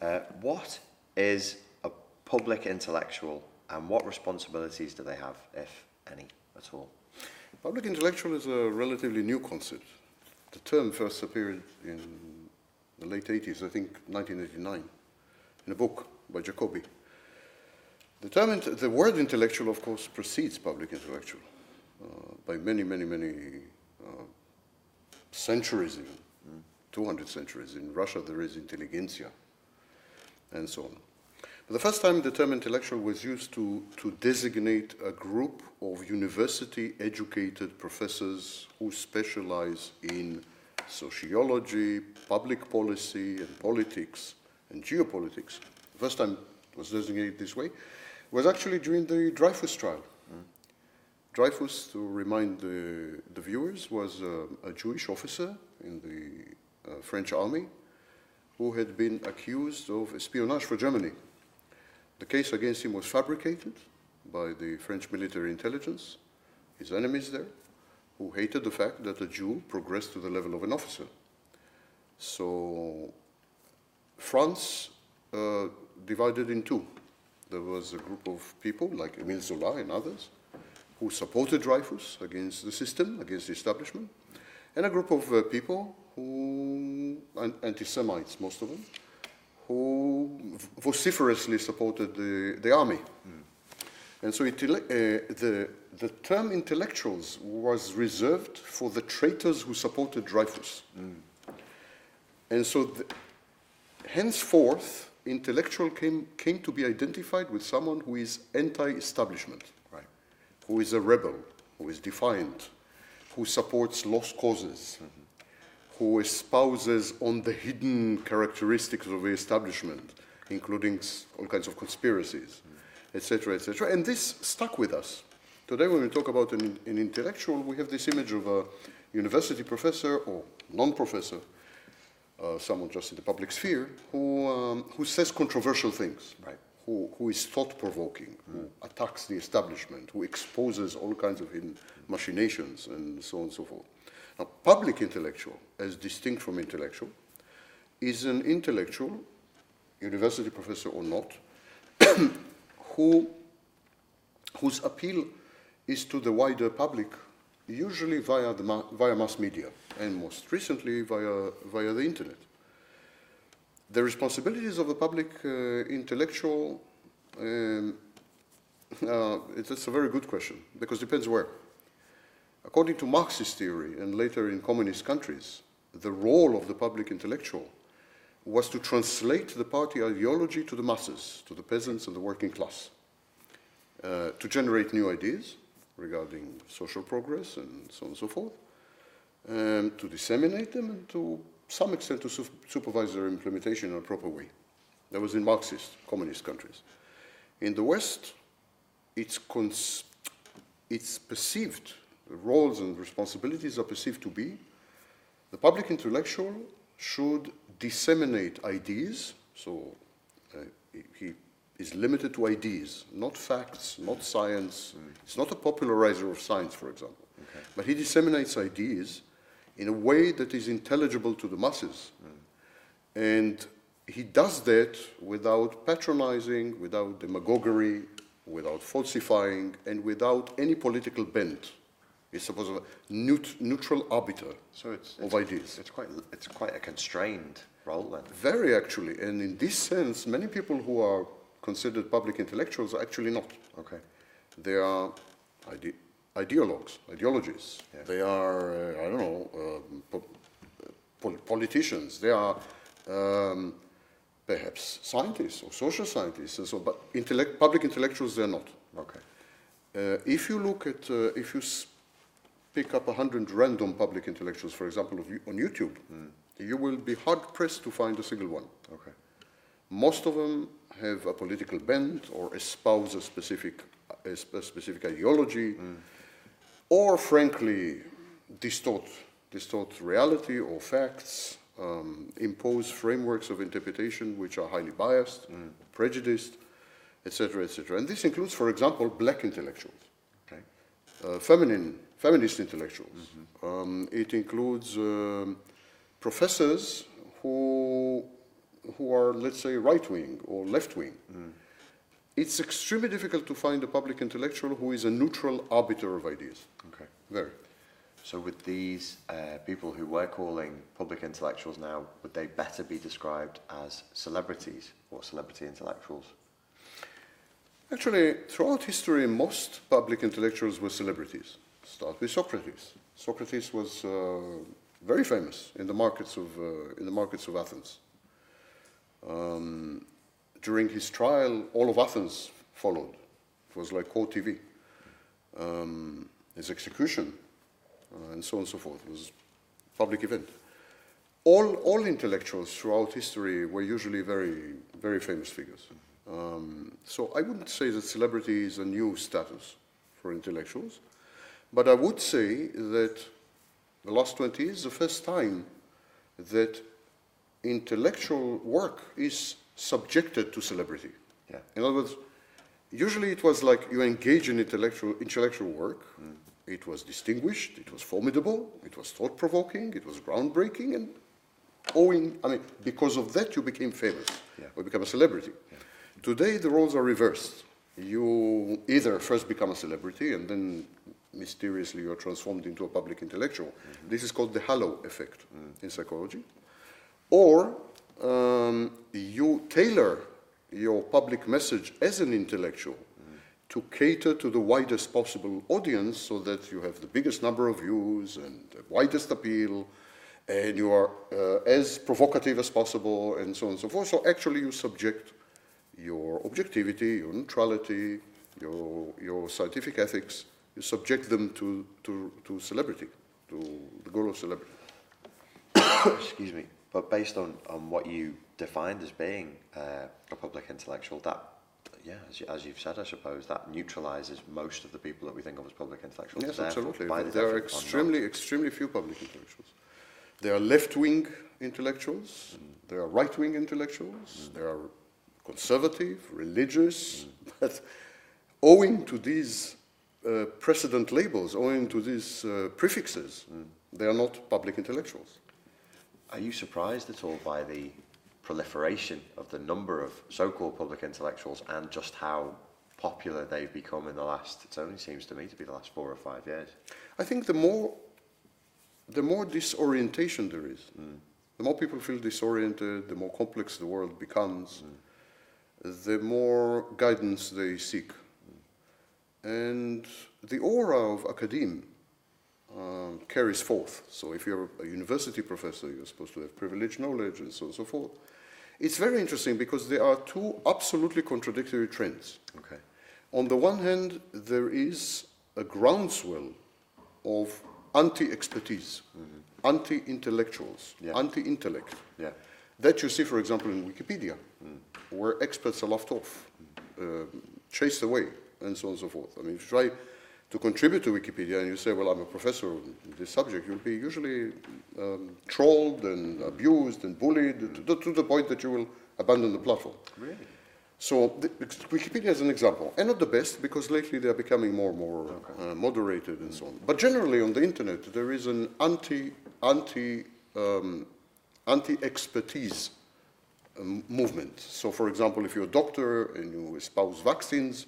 Uh, what is a public intellectual and what responsibilities do they have, if any, at all? Public intellectual is a relatively new concept. The term first appeared in the late 80s, I think 1989, in a book by Jacoby. The, term, the word intellectual, of course, precedes public intellectual uh, by many, many, many uh, centuries, even 200 centuries. In Russia, there is intelligentsia, and so on. But the first time the term intellectual was used to, to designate a group of university educated professors who specialize in sociology, public policy, and politics and geopolitics. The first time it was designated this way was actually during the Dreyfus trial. Dreyfus, to remind the, the viewers, was a Jewish officer in the uh, French army who had been accused of espionage for Germany. The case against him was fabricated by the French military intelligence, his enemies there, who hated the fact that a Jew progressed to the level of an officer. So France uh, divided in two. There was a group of people like Emile Zola and others who supported Dreyfus against the system, against the establishment, and a group of uh, people who, anti-Semites, most of them, who vociferously supported the, the army. Hmm. And so it, uh, the, the term intellectuals was reserved for the traitors who supported Dreyfus. Hmm. And so the, henceforth, intellectual came, came to be identified with someone who is anti-establishment, Right. who is a rebel, who is defiant, who supports lost causes, hmm. Who espouses on the hidden characteristics of the establishment, including all kinds of conspiracies, etc., etc. And this stuck with us. Today, when we talk about an, an intellectual, we have this image of a university professor or non-professor uh, someone just in the public sphere who, um, who says controversial things, Right. Who, who is thought provoking, who attacks the establishment, who exposes all kinds of machinations, and so on and so forth. Now, public intellectual, as distinct from intellectual, is an intellectual, university professor or not, who, whose appeal is to the wider public, usually via, the ma- via mass media, and most recently via, via the internet. The responsibilities of a public uh, intellectual, um, uh, it's, it's a very good question, because it depends where. According to Marxist theory, and later in communist countries, the role of the public intellectual was to translate the party ideology to the masses, to the peasants and the working class, uh, to generate new ideas regarding social progress and so on and so forth, um, to disseminate them and to some extent to su- supervise their implementation in a proper way. That was in Marxist communist countries. In the West, it's, cons- it's perceived, the roles and responsibilities are perceived to be the public intellectual should disseminate ideas, so uh, he- he is limited to ideas, not facts, not science. It's not a popularizer of science, for example. But he disseminates ideas in a way that is intelligible to the masses. And he does that without patronizing, without demagoguery, without falsifying, and without any political bent. He's supposed to be a neut- neutral arbiter So it's, of it's, ideas. it's quite it's quite a constrained role then. Very actually, and in this sense, many people who are considered public intellectuals are actually not. Okay. They are ide- ideologues, ideologies. Yeah. They are, uh, I don't know, um, po- pol- politicians. They are um, perhaps scientists or social scientists, and so. But intellect- public intellectuals, they are not. Okay. Uh, if you look at, uh, if you pick up a hundred random public intellectuals, for example, of you- on YouTube, you will be hard pressed to find a single one. Okay. Most of them have a political bent or espouse a specific, a a specific ideology, or frankly, distort, distort reality or facts, um, impose frameworks of interpretation which are highly biased, prejudiced, etc., etc. And this includes, for example, black intellectuals Okay. uh, feminine, feminist intellectuals. Um, it includes um, professors who who are, let's say, right-wing or left-wing. It's extremely difficult to find a public intellectual who is a neutral arbiter of ideas. Okay. Very. So with these uh, people who we're calling public intellectuals now, would they better be described as celebrities or celebrity intellectuals? Actually, throughout history, most public intellectuals were celebrities. Start with Socrates. Socrates was uh, very famous in the markets of, uh, in the markets of Athens. Um, during his trial, all of Athens followed. It was like court TV. Um, his execution, uh, and so on and so forth, was a public event. All, all intellectuals throughout history were usually very, very famous figures. Um, so I wouldn't say that celebrity is a new status for intellectuals, but I would say that the last 20 years is the first time that intellectual work is subjected to celebrity. Yeah. In other words, usually it was like you engage in intellectual, intellectual work, mm. it was distinguished, it was formidable, it was thought provoking, it was groundbreaking, and owing, I mean, because of that you became famous Yeah. or become a celebrity. Today the roles are reversed. You either first become a celebrity and then mysteriously you're transformed into a public intellectual. Mm-hmm. This is called the halo effect mm. in psychology. Or um, you tailor your public message as an intellectual to cater to the widest possible audience so that you have the biggest number of views and the widest appeal and you are uh, as provocative as possible and so on and so forth. So actually you subject your objectivity, your neutrality, your, your scientific ethics, you subject them to, to, to celebrity, to the goal of celebrity. Excuse me. But based on, on what you defined as being uh, a public intellectual, that, yeah, as, you, as you've said, I suppose, that neutralises most of the people that we think of as public intellectuals. Yes, absolutely. the There are extremely, extremely few public intellectuals. There are left-wing intellectuals, there are right-wing intellectuals, there are conservative, religious, but owing to these uh, precedent labels, owing to these uh, prefixes, they are not public intellectuals. Are you surprised at all by the proliferation of the number of so-called public intellectuals and just how popular they've become in the last, it only seems to me to be the last four or five years? I think the more, the more disorientation there is, hmm. the more people feel disoriented, the more complex the world becomes, hmm. the more guidance they seek. Hmm. And the aura of academe um, carries forth. So if you're a university professor, you're supposed to have privileged knowledge and so on and so forth. It's very interesting because there are two absolutely contradictory trends. Okay. On the one hand, there is a groundswell of anti-expertise, anti-intellectuals, Yeah. anti-intellect. Yeah. That you see, for example, in Wikipedia, where experts are laughed off, um chased away, and so on and so forth. I mean, if you try to contribute to Wikipedia and you say, well, I'm a professor in this subject, you'll be usually um, trolled and abused and bullied to, the- to the point that you will abandon the platform. Really? So the, Wikipedia is an example, and not the best because lately they are becoming more and more uh, moderated and so on. But generally on the internet there is an anti anti um, anti expertise um, movement. So, for example, if you're a doctor and you espouse vaccines,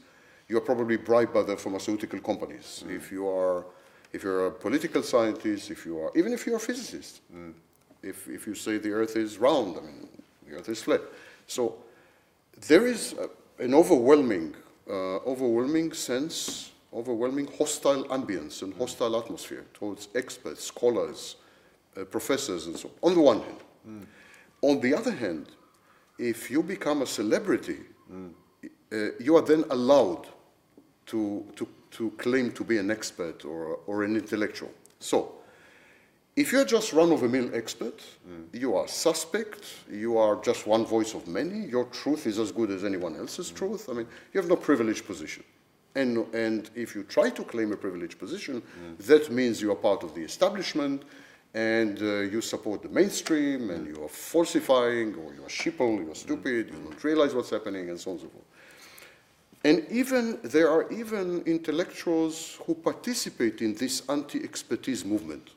you are probably bribed by the pharmaceutical companies. If you are if you're a political scientist, if you are even if you're a physicist, if if you say the Earth is round, I mean the Earth is flat. So there is uh, an overwhelming, uh, overwhelming sense, overwhelming hostile ambience and hostile atmosphere towards experts, scholars, uh, professors, and so on. On the one hand, on the other hand, if you become a celebrity, uh, Uh, you are then allowed to, to, to claim to be an expert or, or an intellectual. So, if you're just run-of-the-mill expert, mm. you are suspect, you are just one voice of many, your truth is as good as anyone else's mm. truth. I mean, you have no privileged position. And, and if you try to claim a privileged position, mm. that means you are part of the establishment and uh, you support the mainstream and you are falsifying or you are sheeple, you are stupid, you don't realize what's happening and so on and so forth. And even there are even intellectuals who participate in this anti-expertise movement.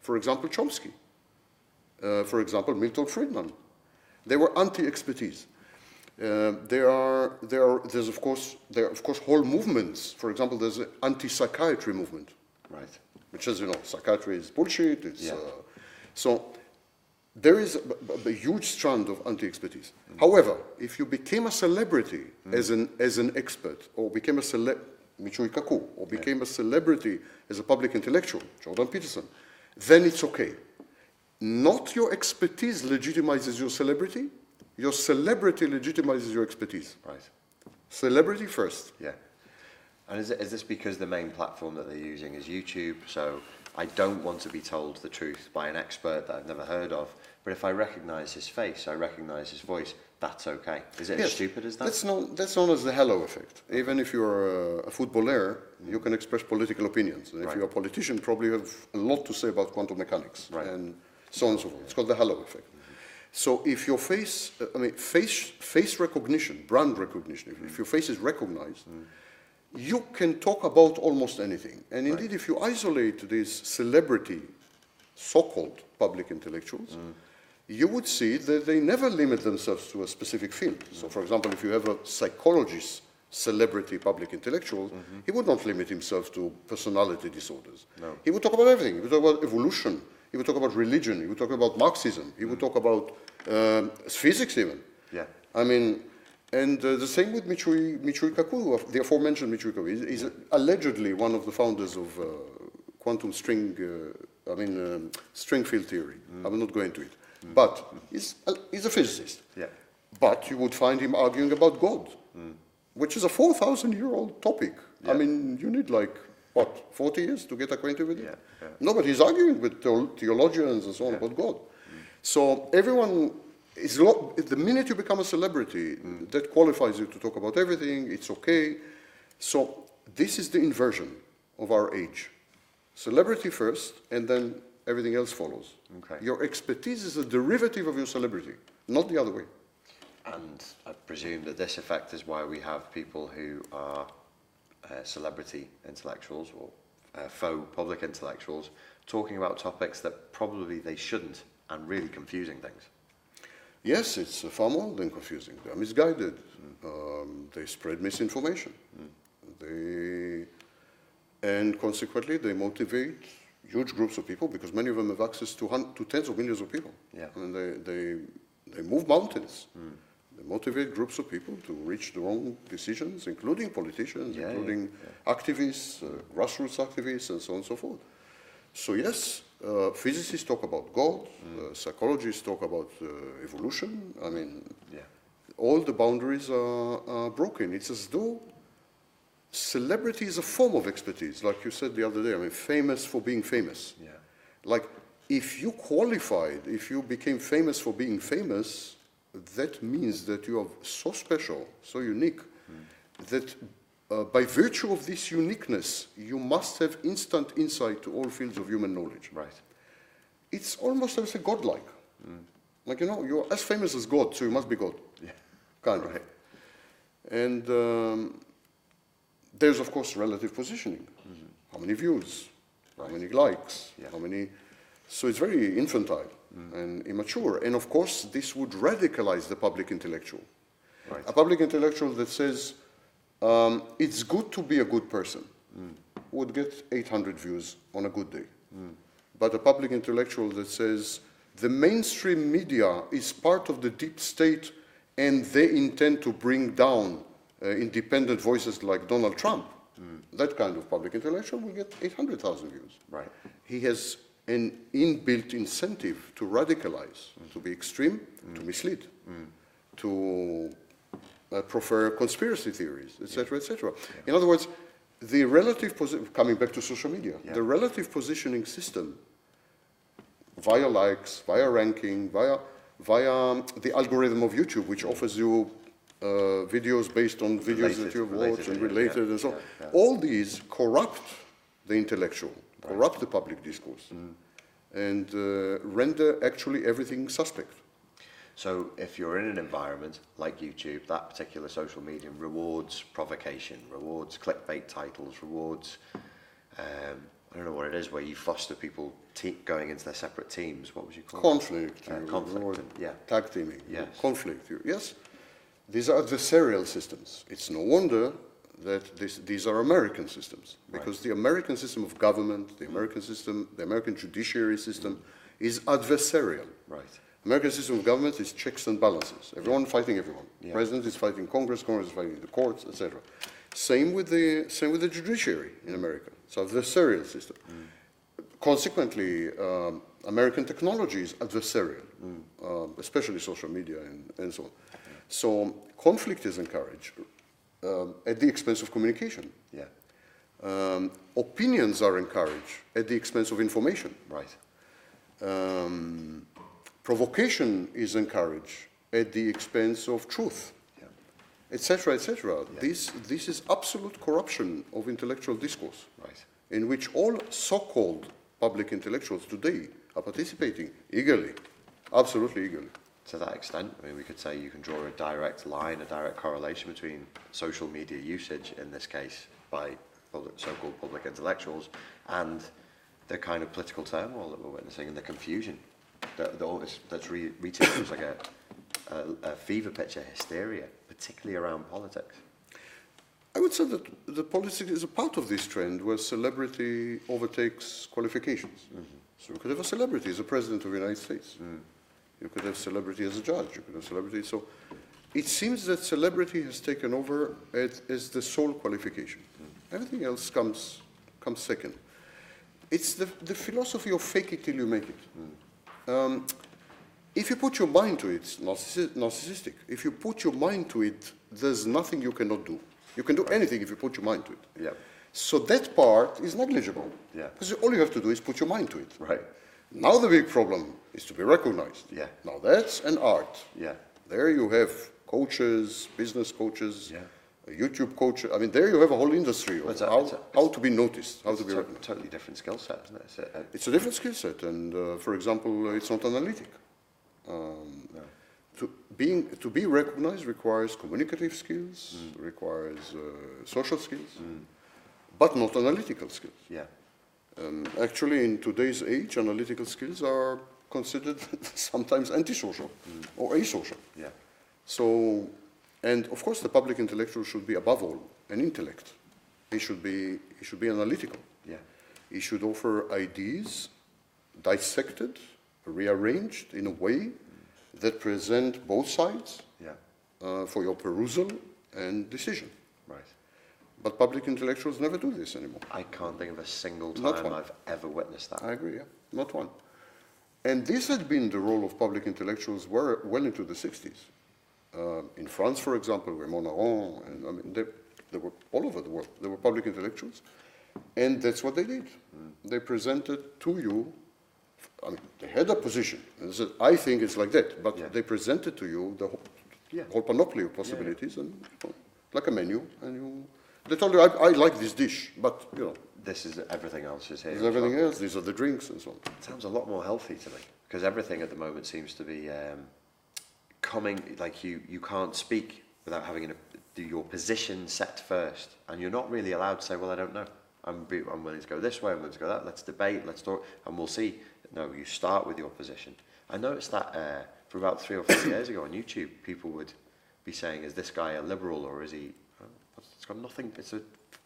For example, Chomsky. Uh, for example, Milton Friedman. They were anti-expertise. Uh, there are, there are, there's of course, there are of course whole movements. For example, there's an anti-psychiatry movement, Right. which is, you know, psychiatry is bullshit. It's, Yeah. uh, so there is a, a- a huge strand of anti-expertise. However, if you became a celebrity mm. as, an, as an expert, or became a cele- Michio Kaku, or became a celebrity as a public intellectual, Jordan Peterson, then it's okay. Not your expertise legitimizes your celebrity, your celebrity legitimizes your expertise. Right. Celebrity first. Yeah. And is, it, is this because the main platform that they're using is YouTube? So I don't want to be told the truth by an expert that I've never heard of. But if I recognise his face, I recognise his voice, that's okay. Is it as stupid as that? That's known, that's known as the halo effect. Even if you're a, a footballer, you can express political opinions. And if Right. you're a politician, probably you have a lot to say about quantum mechanics Right. and so on and so forth. It's called the halo effect. So if your face, uh, I mean, face, face recognition, brand recognition, if, if your face is recognized, you can talk about almost anything. And indeed, if you isolate these celebrity, so-called public intellectuals, mm. you would see that they never limit themselves to a specific field. So, mm. for example, if you have a psychologist, celebrity public intellectual, mm-hmm. he would not limit himself to personality disorders. No. He would talk about everything. He would talk about evolution. He would talk about religion. He would talk about Marxism. He would mm. talk about um, physics even. Yeah. I mean, and uh, the same with Michio, Michio Kaku, the aforementioned Michio Kaku. He's, he's allegedly one of the founders of uh, quantum string, uh, I mean, um, string field theory. I'm not going into it. But he's a, he's a physicist. Yeah. But you would find him arguing about God, which is a 4,000 year old topic. Yeah. I mean, you need like, what, 40 years to get acquainted with it? Yeah, yeah. No, but he's arguing with theologians and so on about God. So everyone is lo- the minute you become a celebrity, that qualifies you to talk about everything. It's okay. So this is the inversion of our age: celebrity first, and then everything else follows. Okay. Your expertise is a derivative of your celebrity, not the other way. And I presume that this effect is why we have people who are uh, celebrity intellectuals or uh, faux public intellectuals talking about topics that probably they shouldn't and really confusing things. Yes, it's far more than confusing. They're misguided. Um, they spread misinformation. They, and consequently, they motivate huge groups of people because many of them have access to, hun- to tens of millions of people. Yeah. I mean, they, they, they move mountains. They motivate groups of people to reach the wrong decisions, including politicians, Yeah, yeah, including activists, uh, grassroots activists, and so on and so forth. So yes, uh, physicists talk about God, uh, psychologists talk about uh, evolution. I mean, Yeah. all the boundaries are, are broken. It's as though celebrity is a form of expertise, like you said the other day. I mean, famous for being famous. Yeah. Like, if you qualified, if you became famous for being famous, that means that you are so special, so unique, that uh, by virtue of this uniqueness, you must have instant insight to all fields of human knowledge. Right. It's almost, I would say, godlike. Like, you know, you're as famous as God, so you must be God. Yeah. Kind of. Right. And um, there's, of course, relative positioning. How many views? How many likes? Yeah. How many? So it's very infantile and immature. And of course, this would radicalize the public intellectual. Right. A public intellectual that says, um, it's good to be a good person. Hmm. Would get 800 views on a good day. Hmm. But a public intellectual that says, the mainstream media is part of the deep state and they intend to bring down uh, independent voices like Donald Trump, hmm. that kind of public intellectual will get 800,000 views. Right. He has an inbuilt incentive to radicalize, to be extreme, to mislead, to uh, prefer conspiracy theories, etc., etc. In other words, the relative coming back to social media, the relative positioning system via likes, via ranking, via via the algorithm of YouTube, which offers you uh, videos based on videos Related- that you've related watched and related and so on. All these corrupt the intellectual, corrupt the public discourse, Mm. and uh, render actually everything suspect. So if you're in an environment like YouTube, that particular social medium rewards provocation, rewards clickbait titles, rewards um, I don't know what it is, where you foster people te- going into their separate teams. What would you call conflict, it? Uh, conflict. and- yeah. tag teaming, Yes. conflict. Yes, these are adversarial systems. It's no wonder that this, these are American systems because the American system of government, the American system, the American judiciary system is adversarial. Right. American system of government is checks and balances. Everyone fighting everyone. Yeah. President is fighting Congress, Congress is fighting the courts, etc. Same with the same with the judiciary in America. It's adversarial system. Consequently, um, American technology is adversarial, um, especially social media and, and so on. So conflict is encouraged um, at the expense of communication. Yeah. Um, opinions are encouraged at the expense of information. Right. Um, provocation is encouraged at the expense of truth, etc., etc. This, this is absolute corruption of intellectual discourse, Right. in which all so-called public intellectuals today are participating eagerly, absolutely eagerly. To that extent, I mean, we could say you can draw a direct line, a direct correlation between social media usage, in this case, by public, so-called public intellectuals, and the kind of political turmoil that we're witnessing and the confusion that, that always, that's re- reaching like a, a, a fever pitch, a hysteria, particularly around politics. I would say that the politics is a part of this trend where celebrity overtakes qualifications. Mm-hmm. So you could have a celebrity as a president of the United States. Mm. You could have celebrity as a judge. You could have celebrity. So it seems that celebrity has taken over as, as the sole qualification. Mm. Everything else comes, comes second. It's the, the philosophy of fake it till you make it. Mm. Um, if you put your mind to it, it's narcissi- narcissistic. If you put your mind to it, there's nothing you cannot do. You can do anything if you put your mind to it. Yeah. So that part is negligible. Yeah. Because all you have to do is put your mind to it. Right. Now the big problem is to be recognized. Yeah. Now that's an art. Yeah. There you have coaches, business coaches, Yeah. A YouTube coach. I mean, there you have a whole industry of It's a- how, it's a- how to be noticed, how to a be recognized. totally different skill set, isn't it? It's a, a, It's a different skill set, and uh, for example, uh, it's not analytic. Um, No. to, being, to be recognized requires communicative skills, Mm. requires uh, social skills, but not analytical skills. yeah. Um, actually, in today's age, analytical skills are considered sometimes antisocial or asocial. Yeah. So, and of course, the public intellectual should be above all an intellect. He should be, he should be analytical. Yeah. He should offer ideas dissected, rearranged in a way that present both sides Yeah. uh, for your perusal and decision. Right. But public intellectuals never do this anymore. I can't think of a single Not time one. I've ever witnessed that. I agree, yeah, not one. And this had been the role of public intellectuals well into the 60s. Uh, in France, for example, Raymond Aron, and I mean, they, they were all over the world. They were public intellectuals, and that's what they did. They presented to you, I mean, they had a position, and they said, I think it's like that, but Yeah. they presented to you the whole, Yeah. whole panoply of possibilities, and you know, like a menu, and you, they told you, I, I like this dish, but, you know, This is everything else is here. there's well. everything else, these are the drinks and so on. It sounds a lot more healthy to me because everything at the moment seems to be um, coming like you you can't speak without having your position set first, and you're not really allowed to say, "Well, I don't know. I'm be, I'm willing to go this way. I'm willing to go that. Let's debate. Let's talk, and we'll see." No, you start with your position. I noticed that uh, for about three or four years ago on YouTube, people would be saying, "Is this guy a liberal or is he?" oh, It's got nothing. It's a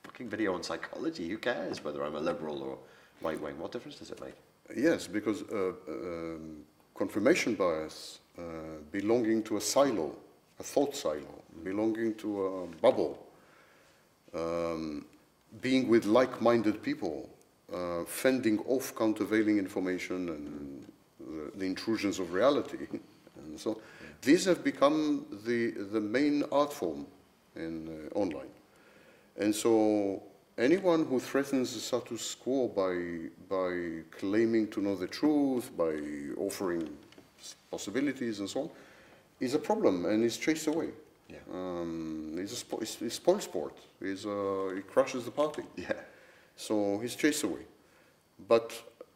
fucking video on psychology. Who cares whether I'm a liberal or right wing? What difference does it make? Yes, because uh, um, confirmation bias, uh, belonging to a silo, a thought silo, belonging to a bubble, um, being with like-minded people, uh, fending off countervailing information and the, the intrusions of reality, and so these have become the the main art form in uh, online. And so anyone who threatens the status quo by, by claiming to know the truth, by offering possibilities and so on, is a problem and is chased away. Yeah. Um, it's, a spo- spoil sport. It's, uh, it crushes the party. Yeah. So he's chased away. But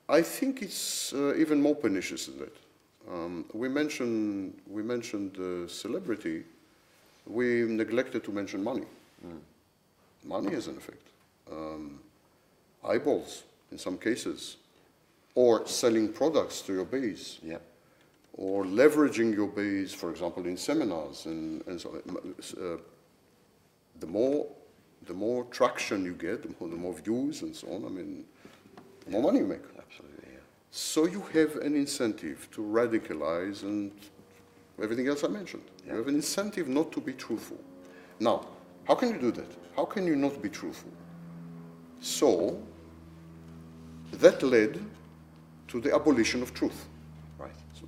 I think it's uh, even more pernicious than that. Um, we mentioned, we mentioned uh, celebrity. We neglected to mention money. Money has an effect. Um, eyeballs in some cases, or selling products to your base, Yeah. Or leveraging your base, for example, in seminars and, and so uh, the more the more traction you get, the more, the more views and so on. I mean, the more money you make. Absolutely. Yeah. So you have an incentive to radicalize and everything else I mentioned. Yeah. You have an incentive not to be truthful. Now, how can you do that? How can you not be truthful? So that led to the abolition of truth.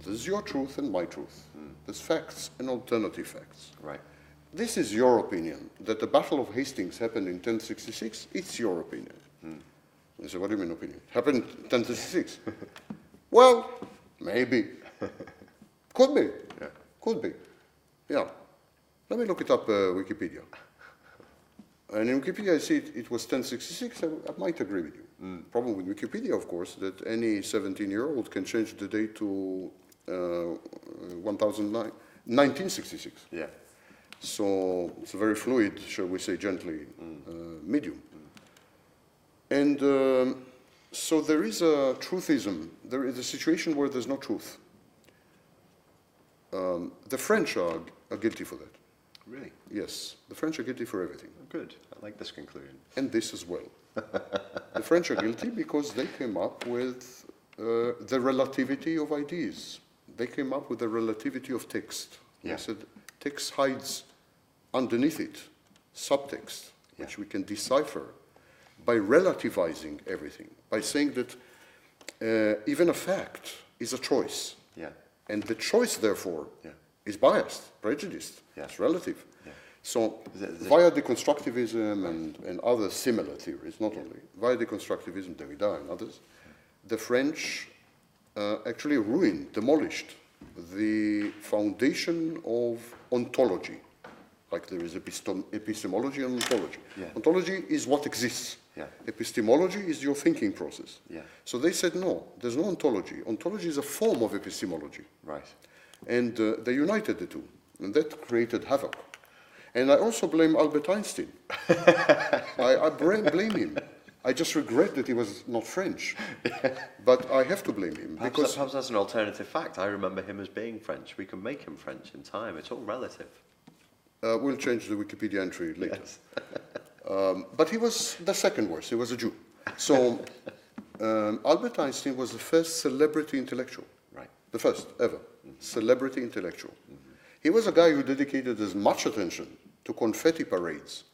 Right. So this is your truth and my truth. Hmm. There's facts and alternative facts. Right. This is your opinion. That the Battle of Hastings happened in 1066, it's your opinion. Hmm. I said, what do you mean opinion? Happened in 1066. well, maybe. Could be. Yeah. Could be. Yeah. Let me look it up, uh, Wikipedia. And in Wikipedia, I see it, it was 1066. I, I might agree with you. Hmm. Problem with Wikipedia, of course, that any 17-year-old can change the date to 1009 1966. Yeah. So it's a very fluid, shall we say gently, uh, medium. And um, so there is a truthism. There is a situation where there's no truth. Um, the French are, are guilty for that. Really Yes, the French are guilty for everything, good. I like this conclusion. and this as well. the French are guilty because they came up with uh, the relativity of ideas. They came up with the relativity of text. Yeah. They said text hides underneath it subtext, which we can decipher by relativizing everything, by saying that uh, even a fact is a choice. Yeah. And the choice, therefore, Yeah. is biased, prejudiced. Yeah. It's relative. So, The- the- via deconstructivism and, and other similar theories, not only, via deconstructivism, Derrida and others, the French uh, actually ruined, demolished the foundation of ontology. Like there is epistem- epistemology and ontology. Yeah. Ontology is what exists. Yeah. Epistemology is your thinking process. Yeah. So they said, no, there's no ontology. Ontology is a form of epistemology. Right. And uh, they united the two, and that created havoc. And I also blame Albert Einstein. I, I blame him. I just regret that he was not French. But I have to blame him Perhaps, because that, perhaps that's an alternative fact. I remember him as being French. We can make him French in time. It's all relative. uh, we'll change the Wikipedia entry later. Yes. Um, but he was the second worst. He was a Jew. So um, Albert Einstein was the first celebrity intellectual. Right. The first ever celebrity intellectual. He was a guy who dedicated as much attention to confetti parades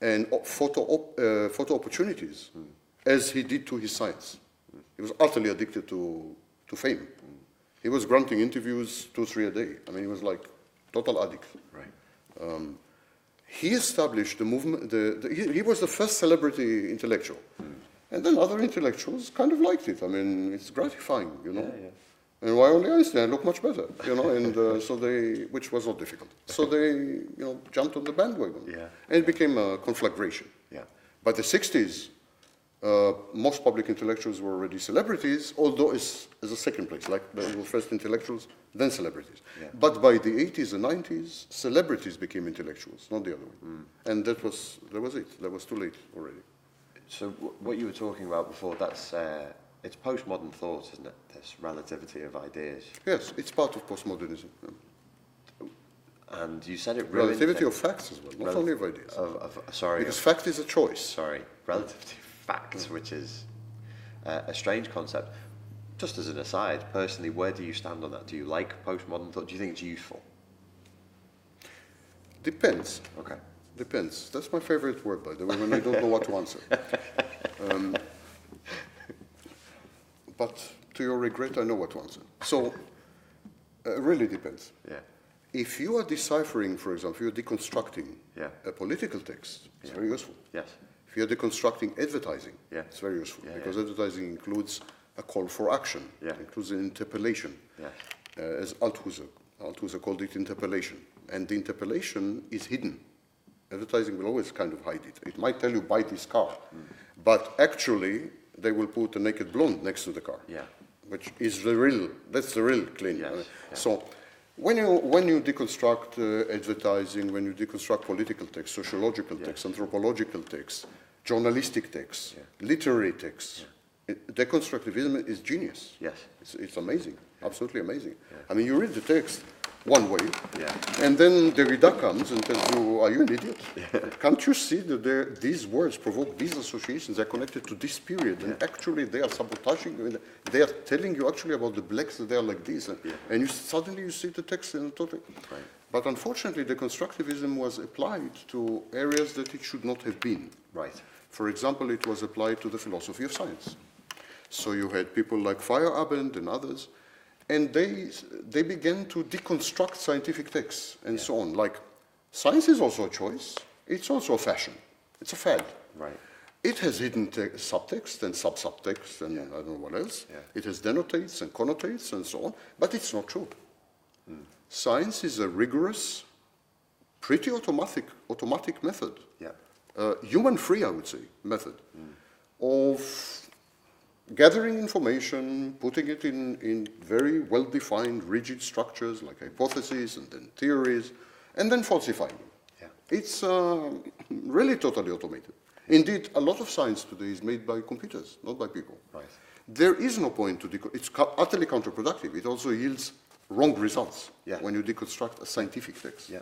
and photo, op- uh, photo opportunities mm, as he did to his science. Mm. He was utterly addicted to, to fame. Mm. He was granting interviews two, three a day. I mean, he was like total addict. Right. Um, he established the movement, the, the, he, he was the first celebrity intellectual. And then other intellectuals kind of liked it. I mean, it's gratifying, you know. Yeah, yeah. And why only Einstein? I look much better, you know, and uh, so they, which was not difficult. So they, you know, jumped on the bandwagon. Yeah. And it became a conflagration. Yeah. By the 60s, uh, most public intellectuals were already celebrities, although it's, as a second place, like they were first intellectuals, then celebrities. Yeah. But by the 80s and 90s, celebrities became intellectuals, not the other way. Mm. And that was, that was it. That was too late already. So w- what you were talking about before, that's uh, it's postmodern thought, isn't it? This relativity of ideas. Yes, it's part of postmodernism. And you said it ruined Relativity of facts as well, not Rel- only of ideas. Of, of, sorry, Because of- fact is a choice. sorry, relativity of facts, which is uh, a strange concept. Just as an aside, personally, where do you stand on that? Do you like postmodern thought? Do you think it's useful? Depends. Okay. Depends. That's my favorite word, by the way, when I don't know what to answer. Um, but to your regret, I know what to answer. So, uh, it really depends. Yeah. If you are deciphering, for example, you're deconstructing Yeah. a political text, it's Yeah. very useful. Yes. If you're deconstructing advertising, Yeah. it's very useful Yeah, because advertising includes a call for action, Yeah. includes an interpellation. Uh, as Althusser. Althusser called it interpellation. And the interpellation is hidden. Advertising will always kind of hide it. It might tell you, buy this car. But actually, they will put a naked blonde next to the car. Yeah. Which is the real, that's the real claim. Yes, yeah. So, when you, when you deconstruct uh, advertising, when you deconstruct political text, sociological Yes. text, anthropological text, journalistic text, Yeah. literary text, it- deconstructivism is genius. Yes. It's, it's amazing, absolutely amazing. I mean, you read the text one way, Yeah. and then Derrida comes and tells you, are you an idiot? Can't you see that there- these words provoke these associations? They're connected to this period, and actually they are sabotaging, you, and they are telling you actually about the blacks that they are like this, and, and you suddenly you see the text in a total. Right. But unfortunately, the constructivism was applied to areas that it should not have been. Right. For example, it was applied to the philosophy of science. So you had people like Feyerabend and others, and they, they began to deconstruct scientific texts and so on. Like, science is also a choice, it's also a fashion, it's a fad. Right. It has hidden te- subtext and sub-subtext and I don't know what else. Yeah. It has denotates and connotates and so on, but it's not true. Science is a rigorous, pretty automatic, automatic method Yeah. uh, human-free, I would say, method of gathering information, putting it in, in very well-defined, rigid structures like hypotheses and then theories, and then falsifying them. Yeah. It's uh, really totally automated. Indeed, a lot of science today is made by computers, not by people. Right. There is no point to deco- it's utterly counterproductive. It also yields wrong results Yeah. when you deconstruct a scientific text. Yeah.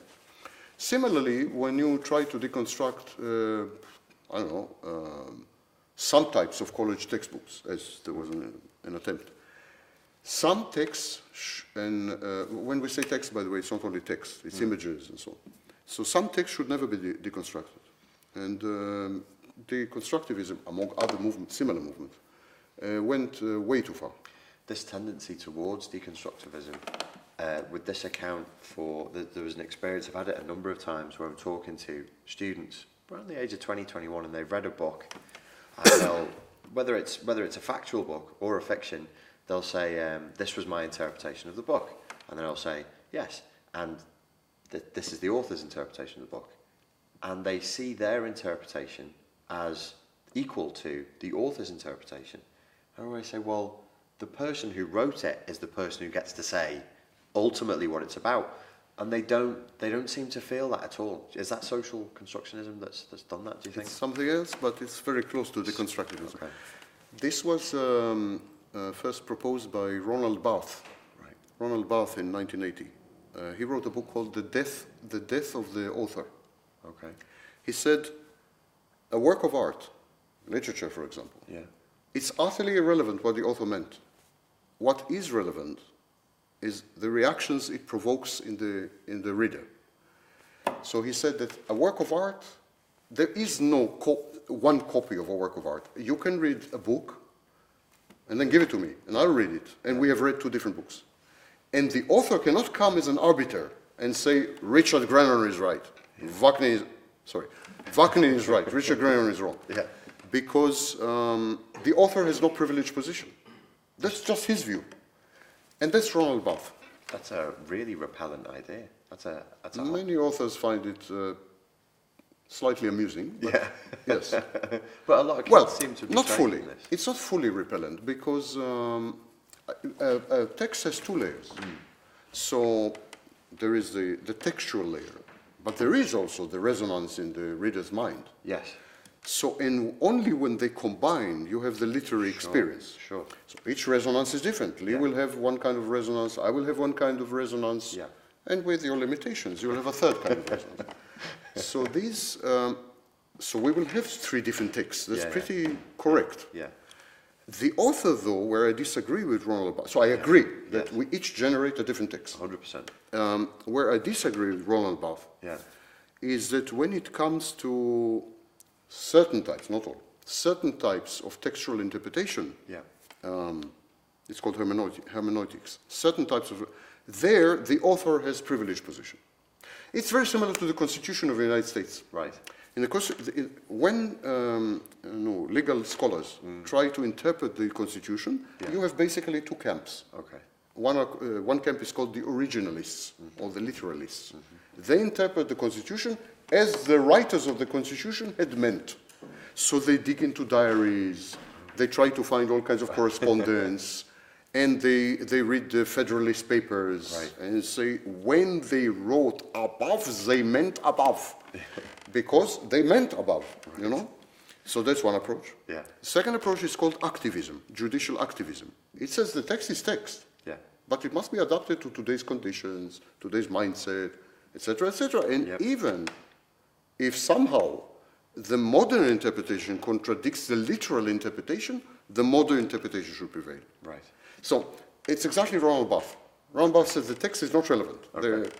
Similarly, when you try to deconstruct, uh, I don't know, um, some types of college textbooks, as there was an, an attempt, some texts, sh- and uh, when we say text, by the way, it's not only text, it's images and so on. So some texts should never be de- deconstructed. And um, deconstructivism, among other movements, similar movements, uh, went uh, way too far. this tendency towards deconstructivism, uh, with this account for, th there was an experience, I've had it a number of times where I'm talking to students around the age of 20, 21, and they've read a book, and they'll, whether it's, whether it's a factual book or a fiction, they'll say, um, this was my interpretation of the book, and then I'll say, yes, and th this is the author's interpretation of the book. And they see their interpretation as equal to the author's interpretation. I always say, well, the person who wrote it is the person who gets to say ultimately what it's about, and they don't they don't seem to feel that at all. Is that social constructionism that's that's done that? Do you think? It's something else, but it's very close to deconstructivism. Okay. This was um, uh, first proposed by Roland Barthes. Right. Roland Barthes in 1980. Uh, he wrote a book called The Death, the Death of the Author. Okay. He said, a work of art, literature for example, Yeah. it's utterly irrelevant what the author meant. What is relevant is the reactions it provokes in the, in the reader. So he said that a work of art, there is no co- one copy of a work of art. You can read a book and then give it to me, and I'll read it. And we have read two different books. And the author cannot come as an arbiter and say, Richard Grannon is right, Wagner is, sorry, Wagner is right, Richard Grannon is wrong. Yeah. Because um, the author has no privileged position. That's just his view. And that's Roland Barthes. That's a really repellent idea. That's a that's a Many authors find it uh, slightly amusing. But yeah. Yes. but a lot of kids Well, seem to be not fully. this. It's not fully repellent because um, a, a, text has two layers. Hmm. So there is the, the textual layer, but there is also the resonance in the reader's mind. Yes. So and only when they combine, you have the literary experience. Sure. So each resonance is different. Lee Yeah. will have one kind of resonance, I will have one kind of resonance, Yeah. and with your limitations, you will have a third kind of resonance. So these, um, so we will have three different texts. That's Yeah, yeah. pretty correct. Yeah. The author, though, where I disagree with Roland Barthes, so I agree that we each generate a different text. Hundred percent. Um, where I disagree with Roland Barthes Yeah. is that when it comes to certain types, not all, certain types of textual interpretation, Yeah. um, it's called hermeneuti- hermeneutics, certain types of, there the author has privileged position. It's very similar to the Constitution of the United States. Right. In the, when um, know, legal scholars try to interpret the Constitution, Yeah. you have basically two camps. Okay. One, are, uh, one camp is called the originalists or the literalists. They interpret the Constitution as the writers of the Constitution had meant. So they dig into diaries, they try to find all kinds of correspondence, and they, they read the Federalist Papers Right. and say, when they wrote above, they meant above. because they meant above, you know? So that's one approach. Yeah. Second approach is called activism, judicial activism. It says the text is text, Yeah. but it must be adapted to today's conditions, today's mindset, etc., etc. And Yep. even if somehow the modern interpretation contradicts the literal interpretation, the modern interpretation should prevail. Right. So it's exactly Roland Barthes. Roland Barthes says the text is not relevant. The-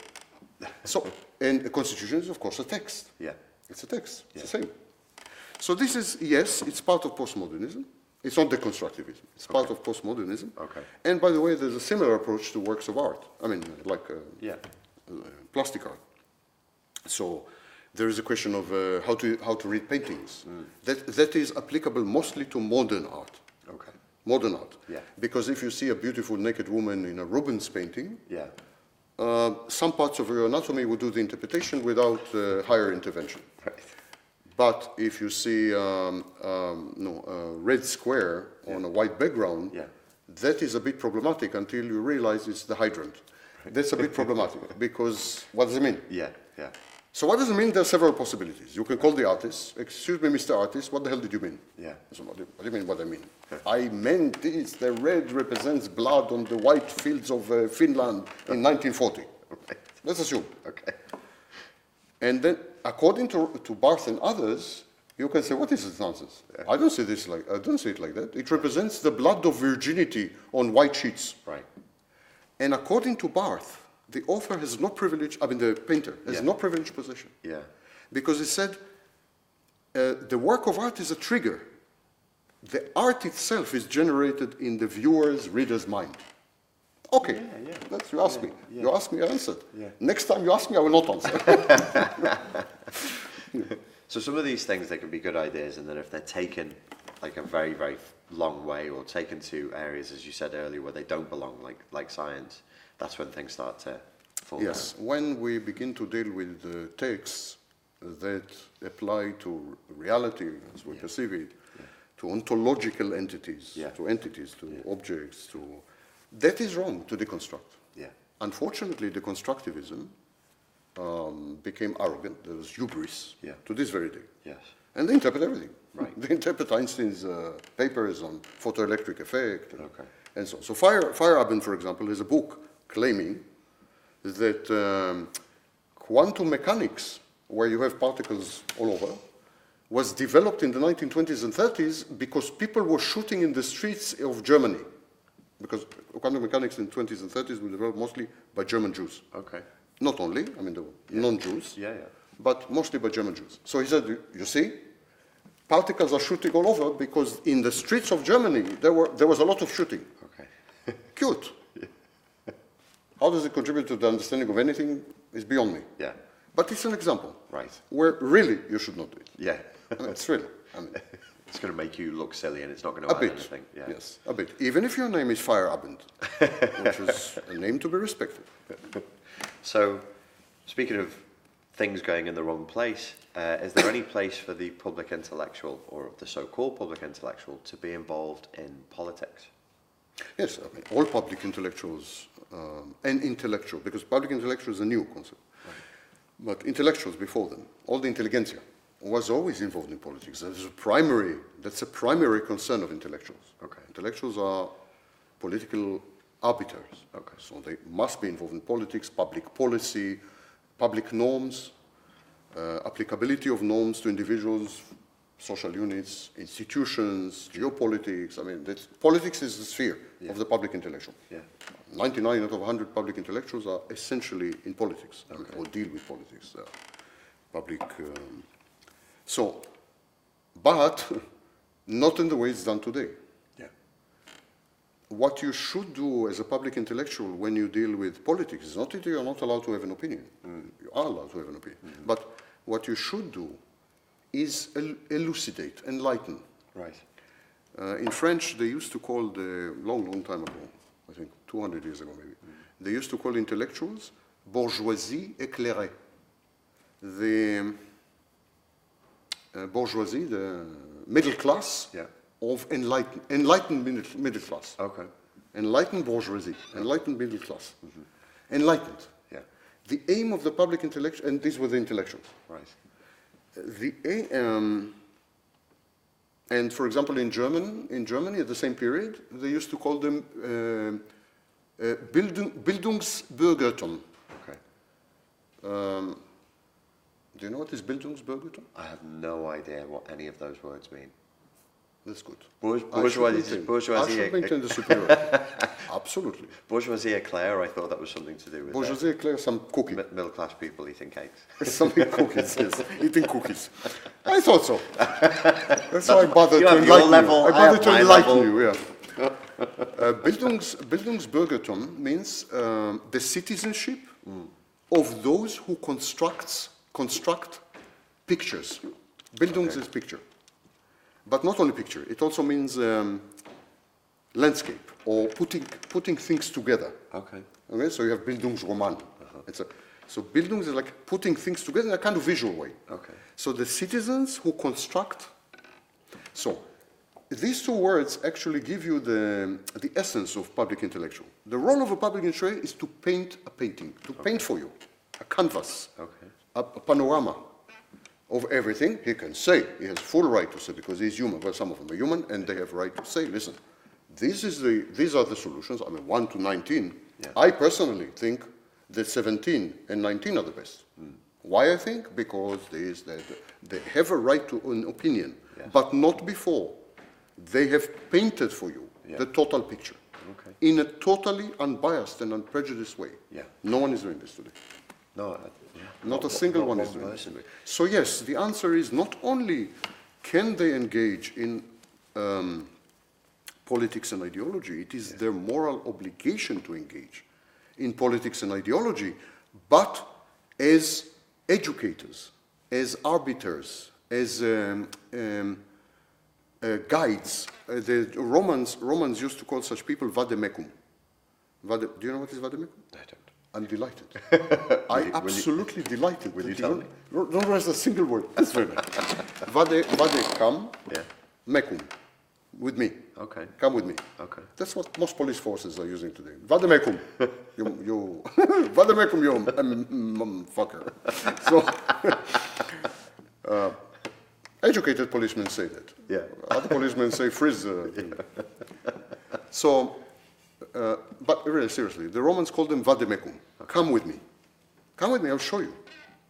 so, and the constitution is, of course, a text. Yeah. It's a text. It's Yeah. the same. So this is, yes, it's part of postmodernism. It's not deconstructivism. It's part of postmodernism. Okay. And by the way, there's a similar approach to works of art. I mean, like uh, Yeah. uh, plastic art. So there is a question of uh, how, to, how to read paintings. Mm. That, that is applicable mostly to modern art. Okay. Modern art. Yeah. Because if you see a beautiful naked woman in a Rubens painting, Yeah. uh, some parts of your anatomy would do the interpretation without uh, higher intervention. Right. But if you see um, um, no, a red square on a white background, Yeah. that is a bit problematic until you realize it's the hydrant. That's a bit problematic because what does it mean? Yeah. Yeah. So what does it mean? There are several possibilities. You can call the artist, excuse me, Mr. Artist, what the hell did you mean? Yeah. So what, do, what do you mean what I mean? I meant this, the red represents blood on the white fields of uh, Finland in 1940. Let's assume. Okay. And then, according to, to Barthes and others, you can say, what is this nonsense? I don't see this like, I don't see it like that. It represents the blood of virginity on white sheets. Right. And according to Barthes, the author has no privilege, I mean, the painter has Yeah. no privileged position. Yeah. Because he said, uh, the work of art is a trigger. The art itself is generated in the viewer's, reader's mind. Okay, Yeah, yeah. that's you ask me. yeah. You ask me, I answered. Yeah. Next time you ask me, I will not answer. So some of these things they can be good ideas, and then if they're taken like a very very long way, or taken to areas as you said earlier where they don't belong, like like science, that's when things start to fall Yes, when we begin to deal with the texts that apply to reality as we perceive it, to ontological entities, Yeah. to entities, to objects, to that is wrong to deconstruct. Yeah. Unfortunately, deconstructivism um, became arrogant. There was hubris Yeah. to this very day. Yes. And they interpret everything. Right. They interpret Einstein's uh, papers on photoelectric effect and, Okay. and so on. So Fire, Feyerabend, for example, is a book claiming that um, quantum mechanics, where you have particles all over, was developed in the 1920s and 30s because people were shooting in the streets of Germany. Because quantum mechanics in the 20s and 30s were developed mostly by German Jews. Okay. Not only, I mean, the non-Jews, Yeah, yeah. but mostly by German Jews. So he said, "You- you see, particles are shooting all over because in the streets of Germany, there, were, there was a lot of shooting. Okay. Cute. How does it contribute to the understanding of anything is beyond me. Yeah. But it's an example Right. where really you should not do it. Yeah. I mean, it's really, I mean, it's going to make you look silly, and it's not going to a add bit. anything. Yeah. Yes, a bit. Even if your name is Feyerabend, which is a name to be respected. So, speaking of things going in the wrong place, uh, is there any place for the public intellectual or the so-called public intellectual to be involved in politics? Yes, I mean, all public intellectuals um, and intellectual, because public intellectual is a new concept. But intellectuals before them, all the intelligentsia, was always involved in politics. That is a primary, that's a primary concern of intellectuals. Okay. Intellectuals are political arbiters. Okay. So they must be involved in politics, public policy, public norms, uh, applicability of norms to individuals, social units, institutions, geopolitics. I mean, that's, politics is the sphere Yeah. of the public intellectual. Yeah. 99 out of 100 public intellectuals are essentially in politics mean, or deal with politics. Uh, public. Um, so, but not in the way it's done today. Yeah. What you should do as a public intellectual when you deal with politics is not that you are not allowed to have an opinion. You are allowed to have an opinion. But what you should do is el- elucidate, enlighten. Right. Uh, in French, they used to call the long, long time ago, I think 200 years ago maybe, they used to call intellectuals bourgeoisie éclairée. The uh, bourgeoisie, the middle class Yeah. of enlightened, enlightened middle, middle class. Okay. Enlightened bourgeoisie, enlightened middle class. Enlightened. Yeah. The aim of the public intellectual, and these were the intellectuals. Right. The, a- um, And for example, in German, in Germany at the same period, they used to call them uh, uh, Bildung, Bildungsbürgertum. Okay. Um, do you know what is Bildungsbürgertum? I have no idea what any of those words mean. That's good. Bourge- I bourgeoisie- bourgeoisie- I should maintain the superiority. Absolutely. Bourgeoisie eclair, I thought that was something to do with uh, Bourgeoisie eclair, some cookie. mi- middle class people eating cakes. Something cookies, yes. Eating cookies. I thought so. That's why I bothered you to enlighten level, you. I I bothered have to enlighten level. you, yeah. Uh, Bildungs, Bildungsbürgertum means um, the citizenship of those who constructs, construct pictures. Bildungs is picture. But not only picture, it also means um, landscape or putting, putting things together. Okay. Okay, so you have Bildungsroman. It's a, so Bildungs is like putting things together in a kind of visual way. Okay. So the citizens who construct. So these two words actually give you the, the essence of public intellectual. The role of a public intellectual is to paint a painting, to paint for you, a canvas, Okay. a, a panorama of everything. He can say, he has full right to say because he's human. Well, some of them are human and they have right to say, listen, this is the, these are the solutions. I mean, 1 to 19. Yeah. I personally think that 17 and 19 are the best. Hmm. Why I think? Because these, they, they have a right to an opinion, Yes. but not before. They have painted for you Yeah. the total picture Okay. in a totally unbiased and unprejudiced way. Yeah. No one is doing this today. No, I, yeah. Not a single one is doing. So yes, the answer is not only can they engage in um, politics and ideology, it is their moral obligation to engage in politics and ideology, but as educators, as arbiters, as um, um, uh, guides. Uh, the Romans, Romans used to call such people vademecum. Vade, do you know what is vademecum? I don't. I'm delighted. I will you- absolutely delighted. will you tell don't- me? Don't rest a single word. That's very nice. Vade, vade, come. Yeah. Mecum. With me. Okay. Come with me. Okay. That's what most police forces are using today. Vademecum. you, you, vademecum, you um, um, fucker. So, uh, educated policemen say that. Yeah. Other policemen say freeze. Uh, thing. so, uh, but really seriously, the Romans called them vademecum. Come with me. Come with me, I'll show you.